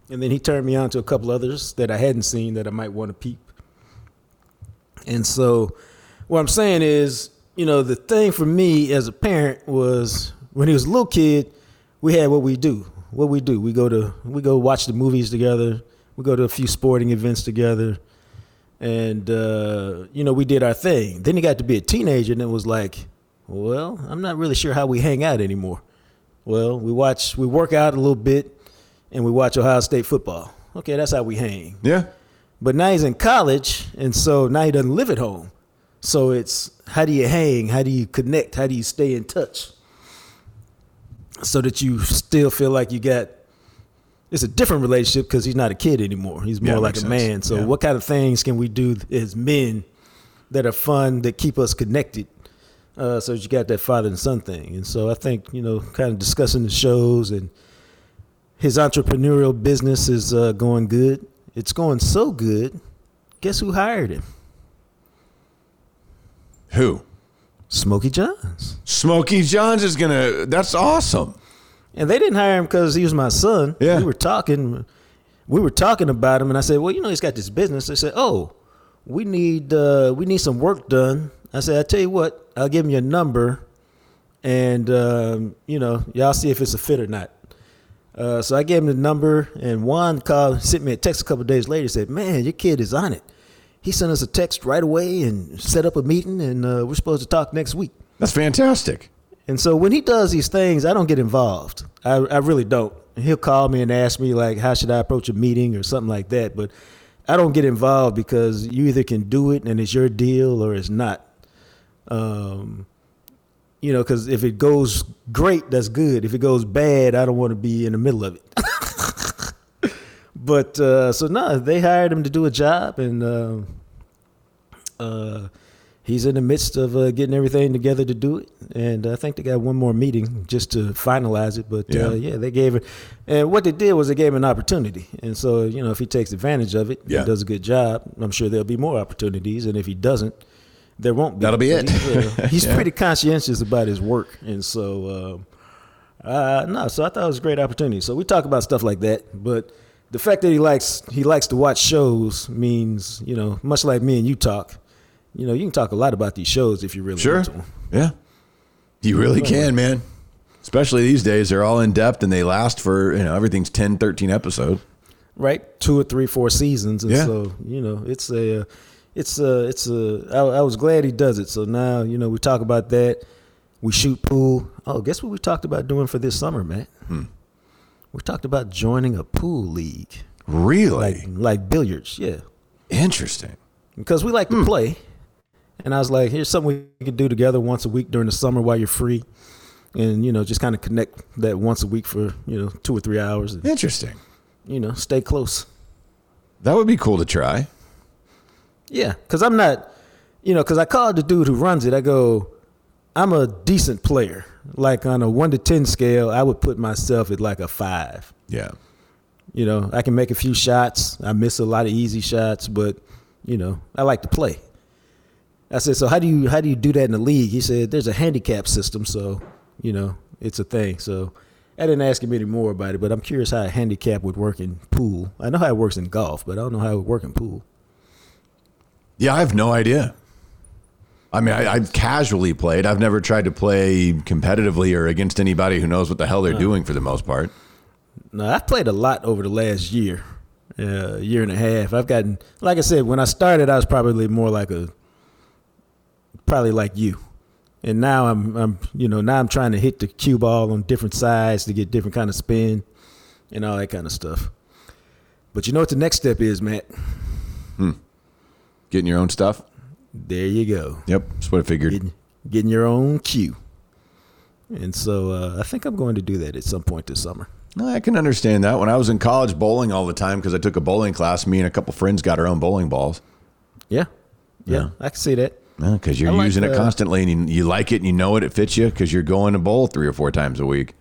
And then he turned me on to a couple others that I hadn't seen that I might want to peep. And so, what I'm saying is, you know, the thing for me as a parent was when he was a little kid, we had what we do. What we do, we go to we go watch the movies together. We go to a few sporting events together, and uh, you know, we did our thing. Then he got to be a teenager, and it was like, well, I'm not really sure how we hang out anymore. Well, we watch, we work out a little bit, and we watch Ohio State football. Okay, that's how we hang. Yeah. But now he's in college, and so now he doesn't live at home. So it's how do you hang? How do you connect? How do you stay in touch? So that you still feel like you got. It's a different relationship because he's not a kid anymore. He's more Yeah, like a sense. man. So Yeah. what kind of things can we do as men that are fun that keep us connected? Uh, so you got that father and son thing, and so I think you know, kind of discussing the shows and his entrepreneurial business is uh, going good. It's going so good. Guess who hired him? Who? Smokey Johns. Smokey Johns is gonna. That's awesome. And they didn't hire him because he was my son. Yeah. We were talking. We were talking about him, and I said, "Well, you know, he's got this business." They said, "Oh, we need uh, we need some work done." I said, "I tell you what, I'll give him your number, and um, you know, y'all see if it's a fit or not." Uh, so I gave him the number, and Juan called, sent me a text a couple of days later. Said, "Man, your kid is on it." He sent us a text right away and set up a meeting, and uh, we're supposed to talk next week. That's fantastic. And so when he does these things, I don't get involved. I, I really don't. He'll call me and ask me like, how should I approach a meeting or something like that. But I don't get involved because you either can do it and it's your deal or it's not. Um, you know, because if it goes great, that's good. If it goes bad, I don't want to be in the middle of it. <laughs> but uh, so no, they hired him to do a job, and uh, uh, he's in the midst of uh, getting everything together to do it. And I think they got one more meeting just to finalize it. But Yeah. yeah, uh, yeah they gave it. And what they did was they gave him an opportunity. And so you know, if he takes advantage of it, Yeah. and does a good job, I'm sure there'll be more opportunities. And if he doesn't, there won't be. That'll be it. <laughs> He's, uh, <laughs> he's Yeah. pretty conscientious about his work, and so um, uh, no. So I thought it was a great opportunity. So we talk about stuff like that, but the fact that he likes he likes to watch shows means you know much like me and you talk. You know, you can talk a lot about these shows if you really Sure. want to. Yeah. You really can, man. Especially these days, they're all in depth and they last for, you know, everything's 10, 13 episodes. right? Two or three, four seasons, and Yeah. so you know, it's a, it's a, it's a. I, I was glad he does it. So now you know we talk about that. We shoot pool. Oh, guess what we talked about doing for this summer, Matt? Hmm. We talked about joining a pool league, Really? like like billiards, yeah, Interesting. because we Hmm. like to play. And I was like, here's something we could do together once a week during the summer while you're free, and you know, just kind of connect that once a week for you know two or three hours, and Interesting. you know, stay close. That would be cool to try. Yeah, because I'm not, you know, because I called the dude who runs it. I go, I'm a decent player. Like on a one to 10 scale, I would put myself at like a five. Yeah. You know, I can make a few shots. I miss a lot of easy shots, but, you know, I like to play. I said, so how do you how do you do that in the league? He said, there's a handicap system, so you know it's a thing. So I didn't ask him any more about it, but I'm curious how a handicap would work in pool. I know how it works in golf, but I don't know how it would work in pool. Yeah, I have no idea. I mean, I, I've casually played. I've never tried to play competitively or against anybody who knows what the hell they're doing for the most part. No, I've played a lot over the last year, uh, year and a half. I've gotten, like I said, when I started, I was probably more like a, probably like you, and now I'm, I'm, you know, now I'm trying to hit the cue ball on different sides to get different kind of spin, and all that kind of stuff. But you know what the next step is, Matt? Getting your own stuff. There you go, Yep, that's what I figured. getting, getting your own cue. And so uh, I think I'm going to do that at some point this summer. I can understand that. When I was in college bowling all the time because I took a bowling class, me and a couple friends got our own bowling balls. Yeah, yeah, Yeah. I can see that. Because you're I like using it the- constantly and you, you like it and you know it, it fits you because you're going to bowl three or four times a week.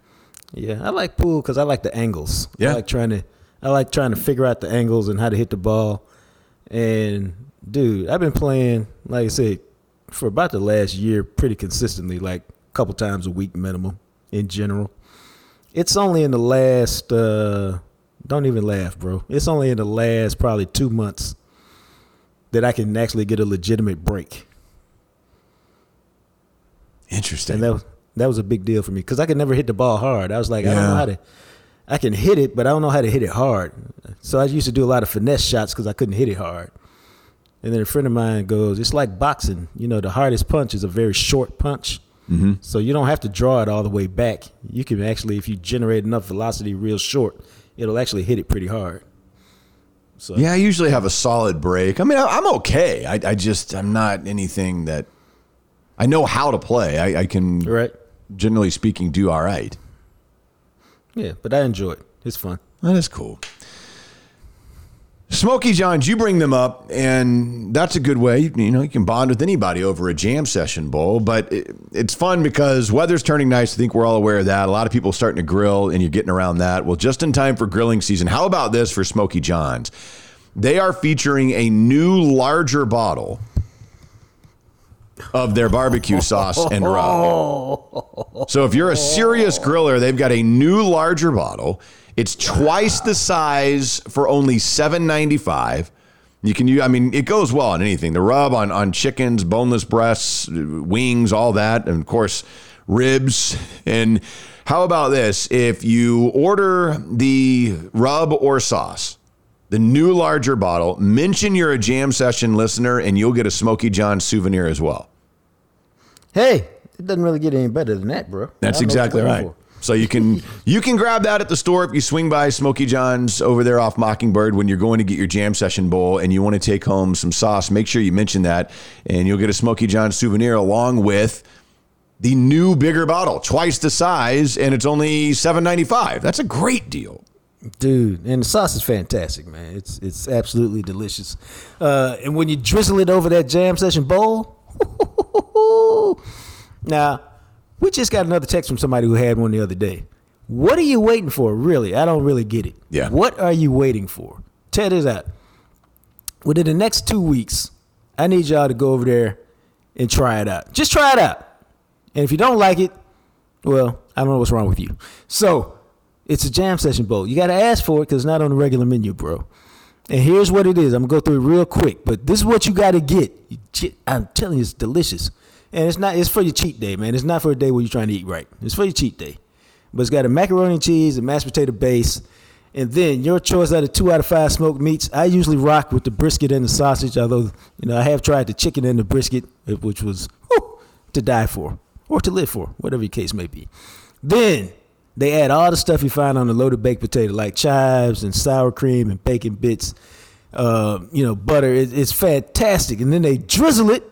Yeah, I like pool because I like the angles. Yeah. I like trying to I like trying to figure out the angles and how to hit the ball. And dude, I've been playing, like I said, for about the last year pretty consistently, like a couple times a week minimum in general. It's only in the last uh don't even laugh, bro. It's only in the last probably two months that I can actually get a legitimate break. Interesting. And that that was a big deal for me because I could never hit the ball hard. I was like, I don't know how to. I can hit it, but I don't know how to hit it hard. So I used to do a lot of finesse shots because I couldn't hit it hard. And then a friend of mine goes, "It's like boxing. You know, the hardest punch is a very short punch. Mm-hmm. So you don't have to draw it all the way back. You can actually, if you generate enough velocity real short, it'll actually hit it pretty hard. So Yeah, I usually have a solid break. I mean, I- I'm okay. I, I just, I'm not anything that I know how to play. I, I can, right, generally speaking, do all right. yeah. But I enjoy it. It's fun. That is cool. Smokey Johns, you bring them up, and that's a good way. You know, you can bond with anybody over a jam session bowl, but it, it's fun because weather's turning nice. I think we're all aware of that. A lot of people starting to grill, and you're getting around that. Well, just in time for grilling season. How about this for Smokey Johns? They are featuring a new, larger bottle of their barbecue sauce and rub. <laughs> So if you're a serious griller, they've got a new larger bottle. It's twice the size for only $7.95. You can use, I mean, it goes well on anything. The rub on, on chickens, boneless breasts, wings, all that. And of course, ribs. And how about this? If you order the rub or sauce, the new larger bottle, mention you're a jam session listener and you'll get a Smokey John souvenir as well. Hey, it doesn't really get any better than that, bro. That's I don't know what exactly right. for. So you can you can grab that at the store if you swing by Smokey John's over there off Mockingbird when you're going to get your jam session bowl and you want to take home some sauce. Make sure you mention that, and you'll get a Smokey John souvenir along with the new bigger bottle, twice the size, and it's only seven ninety five. That's a great deal. dude. And the sauce is fantastic, man. It's it's absolutely delicious. Uh, and when you drizzle it over that jam session bowl, <laughs> now we just got another text from somebody who had one the other day. What are you waiting for? Really, I don't really get it. Yeah. What are you waiting for? Tell this out. Within the next two weeks, I need y'all to go over there and try it out. Just try it out. And if you don't like it, well, I don't know what's wrong with you. So it's a jam session bowl. You got to ask for it because it's not on the regular menu, bro. And here's what it is. I'm gonna go through it real quick, but this is what you got to get. I'm telling you, it's delicious, and it's not. It's for your cheat day, man. It's not for a day where you're trying to eat right. It's for your cheat day. But it's got a macaroni and cheese, a mashed potato base, and then your choice out of two out of five smoked meats. I usually rock with the brisket and the sausage, although you know I have tried the chicken and the brisket, which was whew, to die for or to live for, whatever your case may be. Then they add all the stuff you find on a loaded baked potato, like chives and sour cream and bacon bits, uh, you know, butter. It, it's fantastic. And then they drizzle it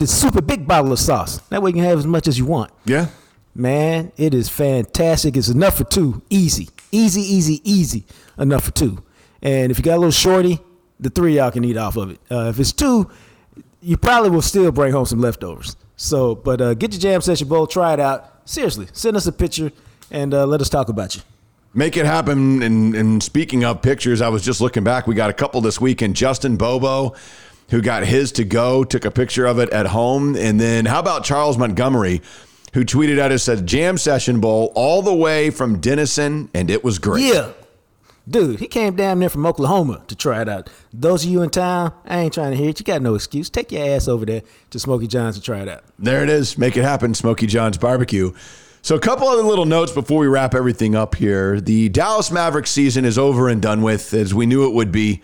this super big bottle of sauce. That way you can have as much as you want. Yeah. Man, it is fantastic. It's enough for two. Easy. Easy, easy, easy. Enough for two. And if you got a little shorty, the three of y'all can eat off of it. Uh, if it's two, you probably will still bring home some leftovers. So, but uh, get your jam session bowl, try it out. Seriously, send us a picture and uh, let us talk about you. Make it happen. And, and speaking of pictures, I was just looking back. We got a couple this week, and Justin Bobo, who got his to go, took a picture of it at home. And then how about Charles Montgomery, who tweeted at us said Jam Session Bowl all the way from Denison, and it was great. Yeah. Dude, he came down there from Oklahoma to try it out. Those of you in town, I ain't trying to hear it. You got no excuse. Take your ass over there to Smokey John's and try it out. There it is. Make it happen, Smokey John's Barbecue. So, a couple other little notes before we wrap everything up here. The Dallas Mavericks season is over and done with, as we knew it would be.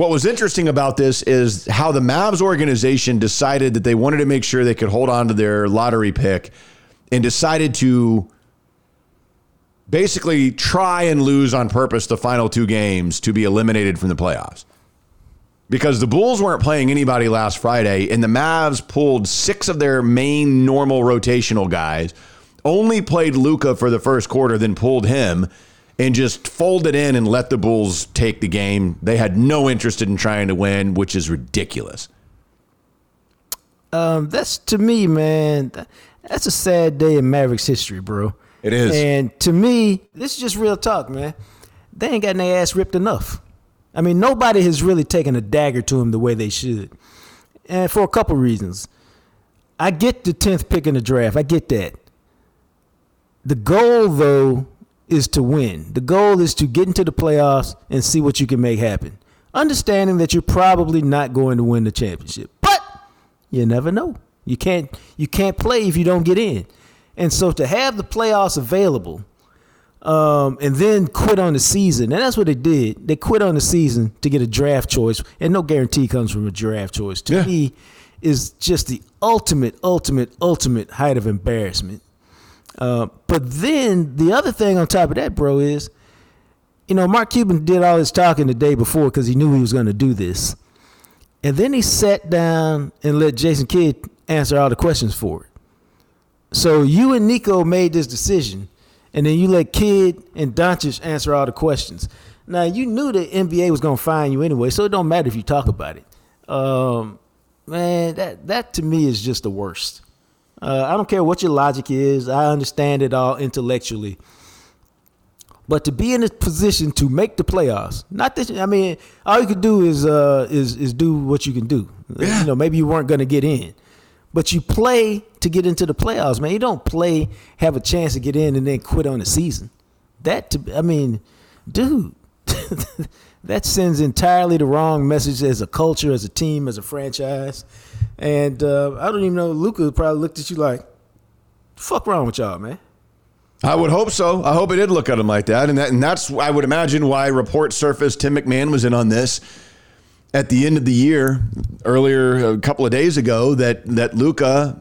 What was interesting about this is how the Mavs organization decided that they wanted to make sure they could hold on to their lottery pick and decided to basically try and lose on purpose the final two games to be eliminated from the playoffs. Because the Bulls weren't playing anybody last Friday, and the Mavs pulled six of their main normal rotational guys, only played Luka for the first quarter, then pulled him, and just folded in and let the Bulls take the game. They had no interest in trying to win, which is ridiculous. Um, that's to me, man. That's a sad day in Mavericks history, bro. It is. And to me, this is just real talk, man. They ain't got their ass ripped enough. I mean, nobody has really taken a dagger to them the way they should. And for a couple reasons. I get the 10th pick in the draft. I get that. The goal, though, is to win. The goal is to get into the playoffs and see what you can make happen. Understanding that you're probably not going to win the championship. But you never know. You can't you can't play if you don't get in. And so to have the playoffs available um, and then quit on the season, and that's what they did. They quit on the season to get a draft choice, and no guarantee comes from a draft choice. To Yeah. me, is just the ultimate, ultimate, ultimate height of embarrassment. Uh, but then the other thing on top of that, bro, is you know Mark Cuban did all his talking the day before because he knew he was going to do this, and then he sat down and let Jason Kidd answer all the questions for it. So you and Nico made this decision, and then you let Kidd and Doncic answer all the questions. Now you knew the NBA was gonna find you anyway, so it don't matter if you talk about it. Um, man, that that to me is just the worst. Uh, I don't care what your logic is. I understand it all intellectually. But to be in a position to make the playoffs, not that I mean, all you could do is uh, is is do what you can do. You know, maybe you weren't going to get in, but you play to get into the playoffs, man. You don't play have a chance to get in and then quit on the season. That to I mean, dude, <laughs> that sends entirely the wrong message as a culture, as a team, as a franchise. And uh, I don't even know. Luka probably looked at you like, "Fuck wrong with y'all, man." I would hope so. I hope it did look at him like that, and that, and that's I would imagine why reports surfaced. Tim McMahon was in on this at the end of the year, earlier a couple of days ago. That that Luka,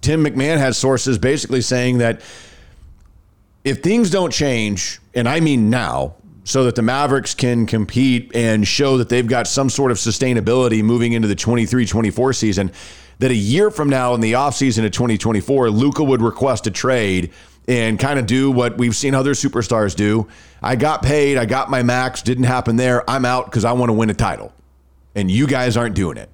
Tim McMahon had sources basically saying that if things don't change, and I mean now, so that the Mavericks can compete and show that they've got some sort of sustainability moving into the 23 24 season, that a year from now in the offseason of 2024, Luka would request a trade and kind of do what we've seen other superstars do. I got paid, I got my max, didn't happen there. I'm out because I want to win a title. And you guys aren't doing it.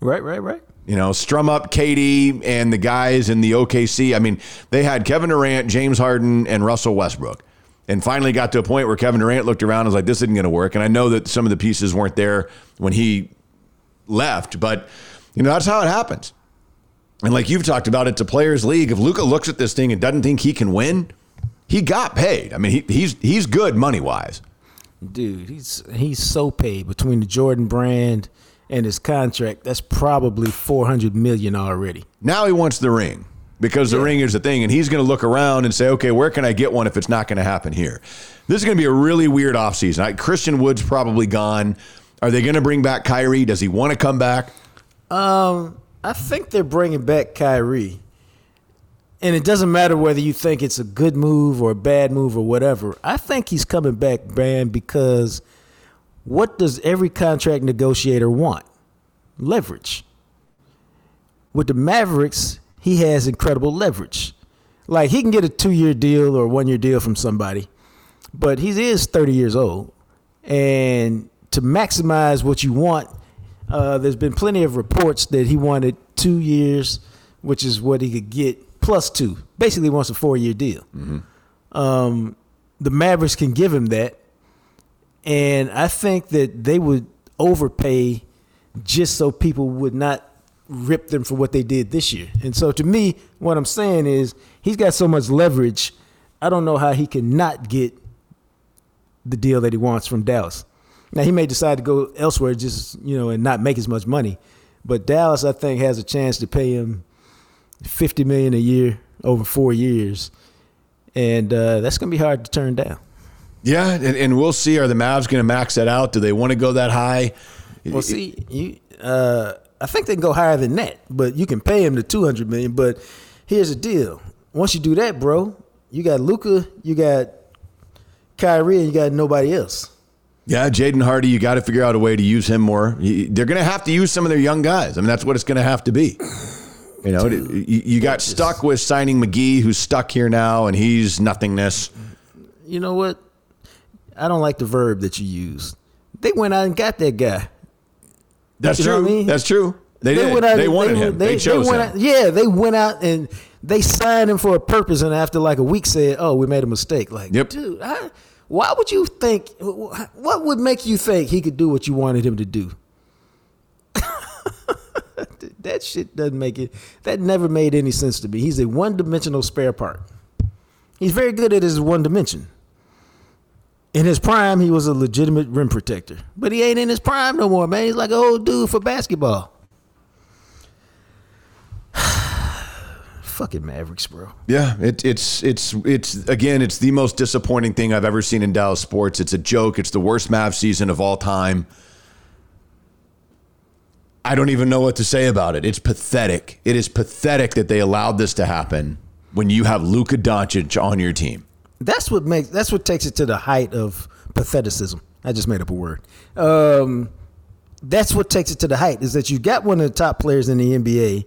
Right, right, right. You know, strum up KD and the guys in the OKC. I mean, they had Kevin Durant, James Harden, and Russell Westbrook. And finally got to a point where Kevin Durant looked around and was like, this isn't going to work. And I know that some of the pieces weren't there when he left, but, you know, that's how it happens. And like you've talked about, it's a players' league. If Luka looks at this thing and doesn't think he can win, he got paid. I mean, he, he's he's good money wise. Dude, he's he's so paid between the Jordan brand and his contract. That's probably four hundred million already. Now he wants the ring because the ring is the thing, and he's going to look around and say, okay, where can I get one if it's not going to happen here? This is going to be a really weird offseason. I, Christian Wood's probably gone. Are they going to bring back Kyrie? Does he want to come back? Um, I think they're bringing back Kyrie, and it doesn't matter whether you think it's a good move or a bad move or whatever. I think he's coming back, Brand, because what does every contract negotiator want? Leverage. With the Mavericks, he has incredible leverage. Like he can get a two-year deal or one-year deal from somebody, but he is 30 years old, and to maximize what you want, uh, there's been plenty of reports that he wanted two years, which is what he could get plus two. Basically, he wants a four-year deal. Um, the Mavericks can give him that, and I think that they would overpay just so people would not rip them for what they did this year. And so, to me, what I'm saying is he's got so much leverage. I don't know how he can not get the deal that he wants from Dallas. Now he may decide to go elsewhere, just you know, and not make as much money. But Dallas, I think, has a chance to pay him fifty million a year over four years, and uh, that's going to be hard to turn down. Yeah, and, and we'll see. Are the Mavs going to max that out? Do they want to go that high? Well, see, you, uh, I think they can go higher than that, but you can pay him the two hundred million. But here's the deal: once you do that, bro, you got Luka, you got Kyrie, and you got nobody else. Yeah, Jaden Hardy, you got to figure out a way to use him more. They're going to have to use some of their young guys. I mean, that's what it's going to have to be. You know, you, you got stuck with signing McGee, who's stuck here now, and he's nothingness. You know what? I don't like the verb that you use. They went out and got that guy. That's You true. I mean? That's true. They, did. went out they wanted him. They, chose went him. Out, yeah, they went out and They signed him for a purpose, and after like a week, said, "Oh, we made a mistake." Like, Yep. dude, I, why would you think? What would make you think he could do what you wanted him to do? <laughs> that shit doesn't make it. That never made any sense to me. He's a one-dimensional spare part. He's very good at his one dimension. In his prime, he was a legitimate rim protector, but he ain't in his prime no more, man. He's like an old dude for basketball. <sighs> Fucking Mavericks, bro. Yeah, it, it's it's it's again, it's the most disappointing thing I've ever seen in Dallas sports. It's a joke. It's the worst Mav season of all time. I don't even know what to say about it. It's pathetic. It is pathetic that they allowed this to happen when you have Luka Doncic on your team. That's what makes. That's what takes it to the height of patheticism. I just made up a word. Um, that's what takes it to the height is that you got one of the top players in the NBA.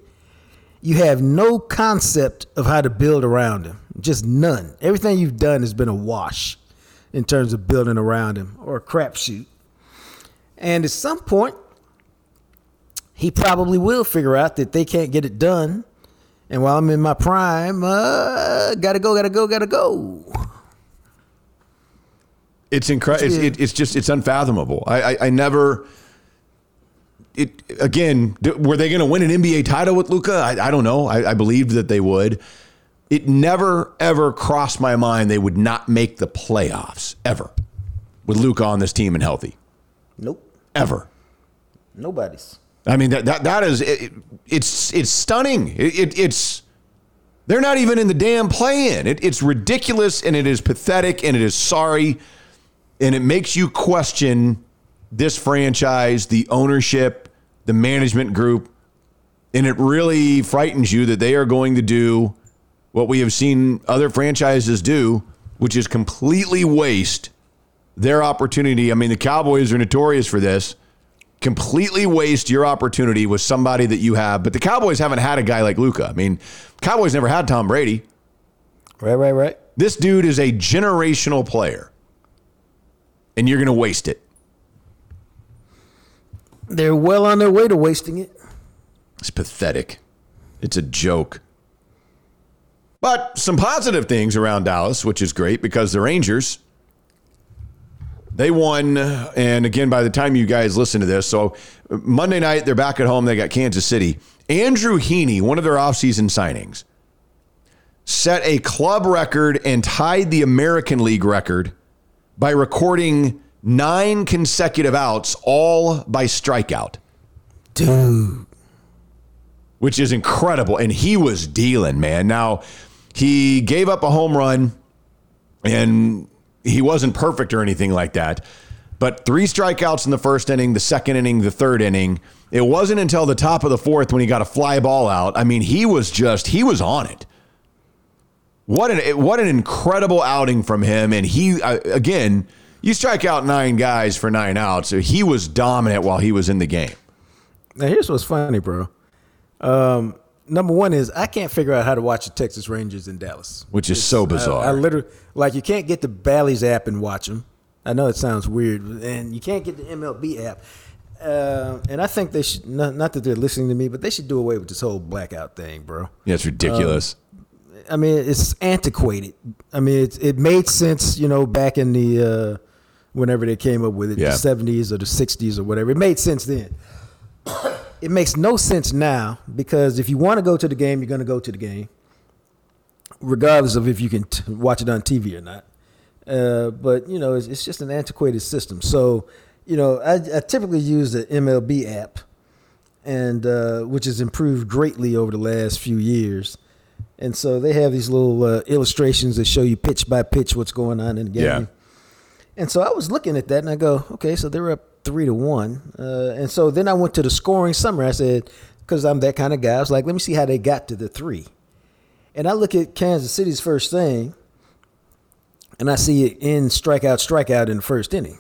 You have no concept of how to build around him. Just none. Everything you've done has been a wash in terms of building around him or a crapshoot. And at some point, he probably will figure out that they can't get it done. And while I'm in my prime, uh, gotta go, gotta go, gotta go. It's incredible. It's, it, it's just it's unfathomable. I, I I never. It again. Were they going to win an NBA title with Luka? I, I don't know. I, I believed that they would. It never ever crossed my mind they would not make the playoffs ever with Luka on this team and healthy Nope. ever. Nobody's. I mean that that that is it, it's it's stunning. It, it, it's they're not even in the damn play-in. It, it's ridiculous and it is pathetic and it is sorry and it makes you question this franchise, the ownership, the management group, and it really frightens you that they are going to do what we have seen other franchises do, which is completely waste their opportunity. I mean, the Cowboys are notorious for this completely waste your opportunity with somebody that you have. But the Cowboys haven't had a guy like Luka. I mean, Cowboys never had Tom Brady. Right, right, right. This dude is a generational player, and you're going to waste it. They're well on their way to wasting it. It's pathetic. It's a joke. But some positive things around Dallas, which is great because the Rangers, they won. And again, by the time you guys listen to this, so Monday night, they're back at home. They got Kansas City. Andrew Heaney, one of their offseason signings, set a club record and tied the American League record by recording nine consecutive outs, all by strikeout Dude. which is incredible. And he was dealing, man. Now, he gave up a home run and he wasn't perfect or anything like that. But three strikeouts in the first inning, the second inning, the third inning. It wasn't until the top of the fourth when he got a fly ball out. I mean, he was just, he was on it. What an what an incredible outing from him, and he uh, again. You strike out nine guys for nine outs. So he was dominant while he was in the game. Now here's what's funny, bro. Um, number one is I can't figure out how to watch the Texas Rangers in Dallas. Which is so bizarre. I, I literally like you can't get the Bally's app and watch them. I know it sounds weird, and you can't get the MLB app. Uh, and I think they should not, not that they're listening to me, but they should do away with this whole blackout thing, bro. Yeah, it's ridiculous. I mean, it's antiquated. I mean, it, it made sense, you know, back in the uh, whenever they came up with it, Yeah. the seventies or the sixties or whatever. It made sense then. It makes no sense now because if you want to go to the game, you're going to go to the game, regardless of if you can t- watch it on TV or not. Uh, but you know, it's, it's just an antiquated system. So, you know, I, I typically use the MLB app, and uh, which has improved greatly over the last few years. And so they have these little uh, illustrations that show you pitch by pitch what's going on in the game. Yeah. And so I was looking at that and I go, okay, so they're up three to one. Uh, and so then I went to the scoring summary. I said, because I'm that kind of guy, I was like, let me see how they got to the three. And I look at Kansas City's first thing and I see it in strikeout, strikeout in the first inning.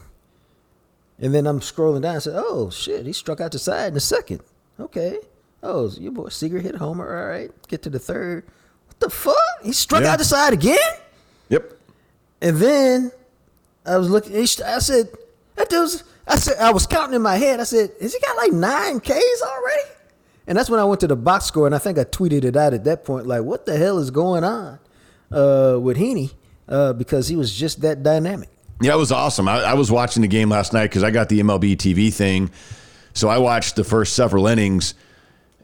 And then I'm scrolling down and said, oh, shit, he struck out the side in the second. Okay. Oh, your boy Seager hit homer. All right. Get to the third. What the fuck? He struck Yeah. out the side again? Yep. And then I was looking. I said, "That dude's." I said, I was counting in my head. I said, "Has he got like nine Ks already?" And that's when I went to the box score, and I think I tweeted it out at that point, like, what the hell is going on uh, with Heaney? Uh, because he was just that dynamic. Yeah, it was awesome. I, I was watching the game last night because I got the MLB TV thing. So I watched the first several innings.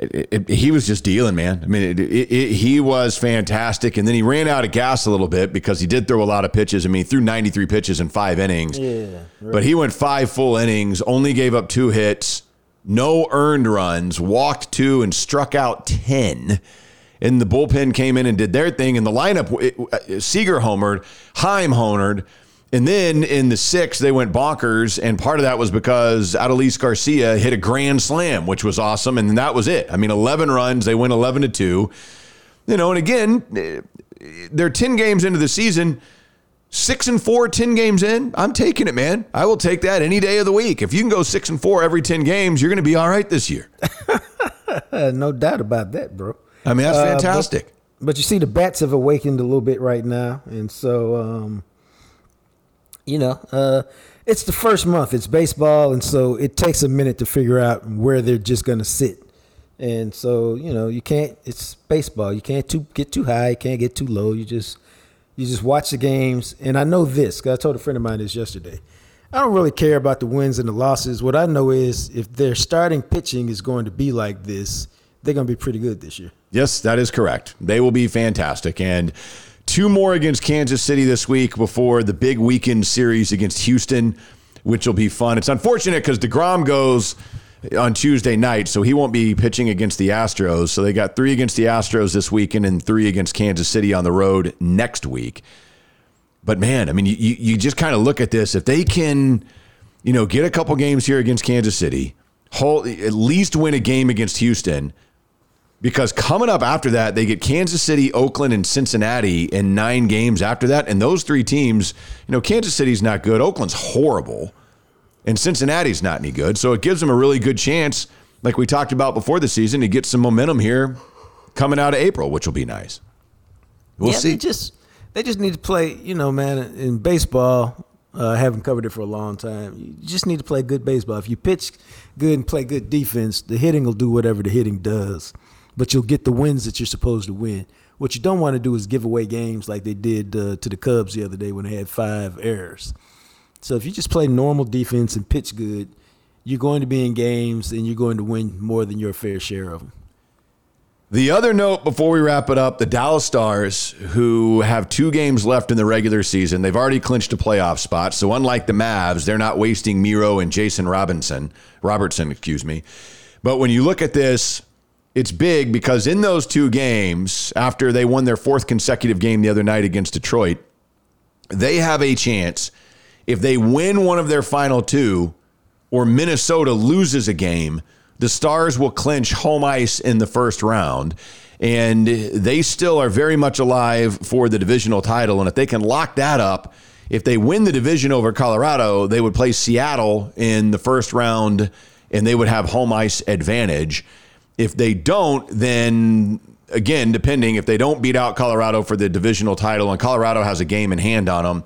It, it, he was just dealing, man. I mean, it, he was fantastic. And then he ran out of gas a little bit because he did throw a lot of pitches. I mean, he threw 93 pitches in five innings. Yeah. Right. But he went five full innings, only gave up two hits, no earned runs, walked two, and struck out 10 and the bullpen came in and did their thing. And the lineup, it, uh, Seager homered, Heim homered. And then in the sixth, they went bonkers. And part of that was because Adolis Garcia hit a grand slam, which was awesome. And that was it. I mean, 11 runs, they went 11 to 2. You know, and again, they're 10 games into the season. Six and four, 10 games in, I'm taking it, man. I will take that any day of the week. If you can go six and four every 10 games, you're going to be all right this year. <laughs> no doubt about that, bro. I mean, that's fantastic. Uh, but, but, you see, the bats have awakened a little bit right now, and so um, you know, uh, it's the first month. It's baseball, and so it takes a minute to figure out where they're just going to sit. And so you know, you can't. It's baseball. You can't too get too high. You can't get too low. You just you just watch the games. And I know this. Cause I told a friend of mine this yesterday. I don't really care about the wins and the losses. What I know is if their starting pitching is going to be like this, they're going to be pretty good this year. Yes, that is correct. They will be fantastic. And two more against Kansas City this week before the big weekend series against Houston, which will be fun. It's unfortunate because DeGrom goes on Tuesday night, so he won't be pitching against the Astros. So they got three against the Astros this weekend and three against Kansas City on the road next week. But man, I mean, you, you just kind of look at this. If they can, you know, get a couple games here against Kansas City, hold, at least win a game against Houston, because coming up after that, they get Kansas City, Oakland, and Cincinnati in nine games after that. And those three teams, you know, Kansas City's not good, Oakland's horrible, and Cincinnati's not any good. So it gives them a really good chance, like we talked about before the season, to get some momentum here coming out of April, which will be nice. We'll yeah, see. They just they just need to play, you know, man, in baseball, uh, I haven't covered it for a long time. You just need to play good baseball. If you pitch good and play good defense, the hitting will do whatever the hitting does but you'll get the wins that you're supposed to win. What you don't want to do is give away games like they did uh, to the Cubs the other day when they had five errors. So if you just play normal defense and pitch good, you're going to be in games and you're going to win more than your fair share of them. The other note before we wrap it up the Dallas Stars, who have two games left in the regular season, they've already clinched a playoff spot. So, unlike the Mavs, they're not wasting Miro and Jason Robinson, Robertson, excuse me. But when you look at this, it's big because in those two games, after they won their fourth consecutive game the other night against Detroit, they have a chance if they win one of their final two or Minnesota loses a game, the Stars will clinch home ice in the first round. And they still are very much alive for the divisional title. And if they can lock that up, if they win the division over Colorado, they would play Seattle in the first round and they would have home ice advantage. If they don't, then again, depending if they don't beat out Colorado for the divisional title and Colorado has a game in hand on them,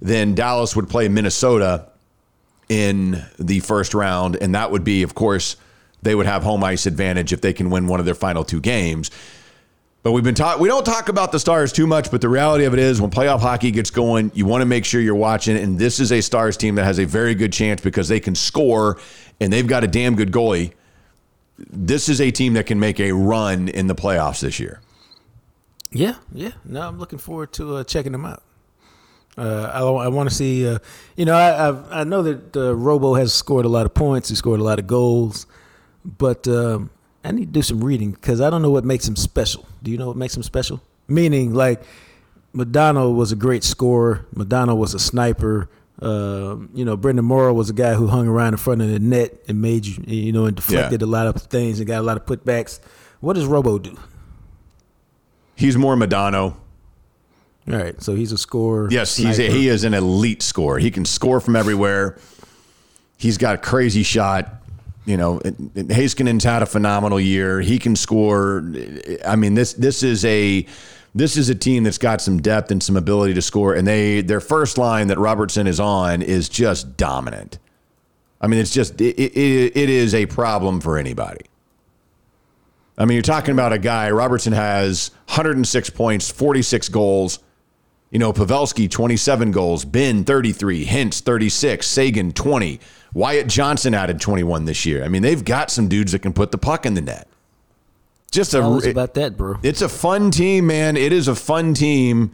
then Dallas would play Minnesota in the first round. And that would be, of course, they would have home ice advantage if they can win one of their final two games. But we've been taught We don't talk about the Stars too much, but the reality of it is, when playoff hockey gets going, you want to make sure you're watching. And this is a Stars team that has a very good chance because they can score, and they've got a damn good goalie this is a team that can make a run in the playoffs this year. Yeah, yeah. No, I'm looking forward to uh, checking them out. Uh, I, I want to see. Uh, you know, I I've, i know that uh, Robo has scored a lot of points. He scored a lot of goals, but um, I need to do some reading because I don't know what makes him special. Do you know what makes him special? Meaning, like Modano was a great scorer. Modano was a sniper. Uh, you know, Brenden Morrow was a guy who hung around in front of the net and made you, you know, and deflected yeah. a lot of things and got a lot of putbacks. What does Robo do? He's more Modano. All right, so he's a scorer. Yes, he's a, he is an elite scorer. He can score from everywhere. He's got a crazy shot. You know, Heiskanen's had a phenomenal year. He can score. I mean, this this is a this is a team that's got some depth and some ability to score, and they their first line that Robertson is on is just dominant. I mean, it's just it, it, it is a problem for anybody. I mean, you're talking about a guy, Robertson has 106 points, 46 goals. You know, Pavelski, 27 goals, Benn, 33, Hintz, 36, Seguin, 20. Wyatt Johnston added 21 this year. I mean, they've got some dudes that can put the puck in the net. Just a, it- about that, bro. it's a fun team, man. It is a fun team.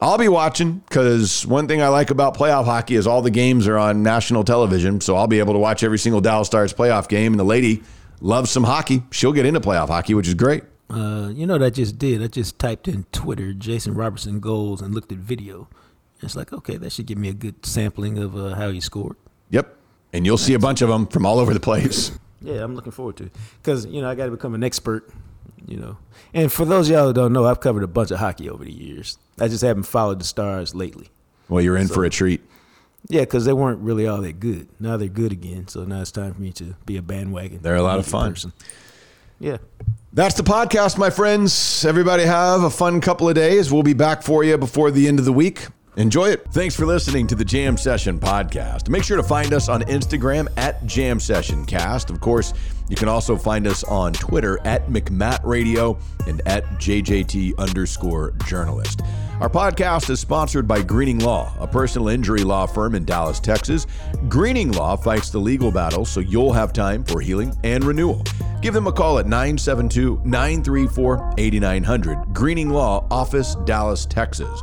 I'll be watching because one thing I like about playoff hockey is all the games are on national television. So I'll be able to watch every single Dallas Stars playoff game. And the lady loves some hockey. She'll get into playoff hockey, which is great. Uh, you know what I just did? I just typed in Twitter Jason Robertson goals and looked at video. It's like, okay, that should give me a good sampling of uh, how he scored. Yep. And you'll see a bunch of them from all over the place. <laughs> Yeah, I'm looking forward to it because you know I got to become an expert. You know, and for those of y'all who don't know, I've covered a bunch of hockey over the years. I just haven't followed the stars lately. Well, you're in for a treat. Yeah, because they weren't really all that good. Now they're good again, so now it's time for me to be a bandwagon. They're a lot of fun. Yeah. That's the podcast, my friends. Everybody have a fun couple of days. We'll be back for you before the end of the week. Enjoy it. Thanks for listening to the Jam Session podcast. Make sure to find us on Instagram at Jam Session Cast. Of course, you can also find us on Twitter at McMatt Radio and at JJT underscore journalist. Our podcast is sponsored by Greening Law, a personal injury law firm in Dallas, Texas. Greening Law fights the legal battle so you'll have time for healing and renewal. Give them a call at 972 934 8900. Greening Law Office, Dallas, Texas.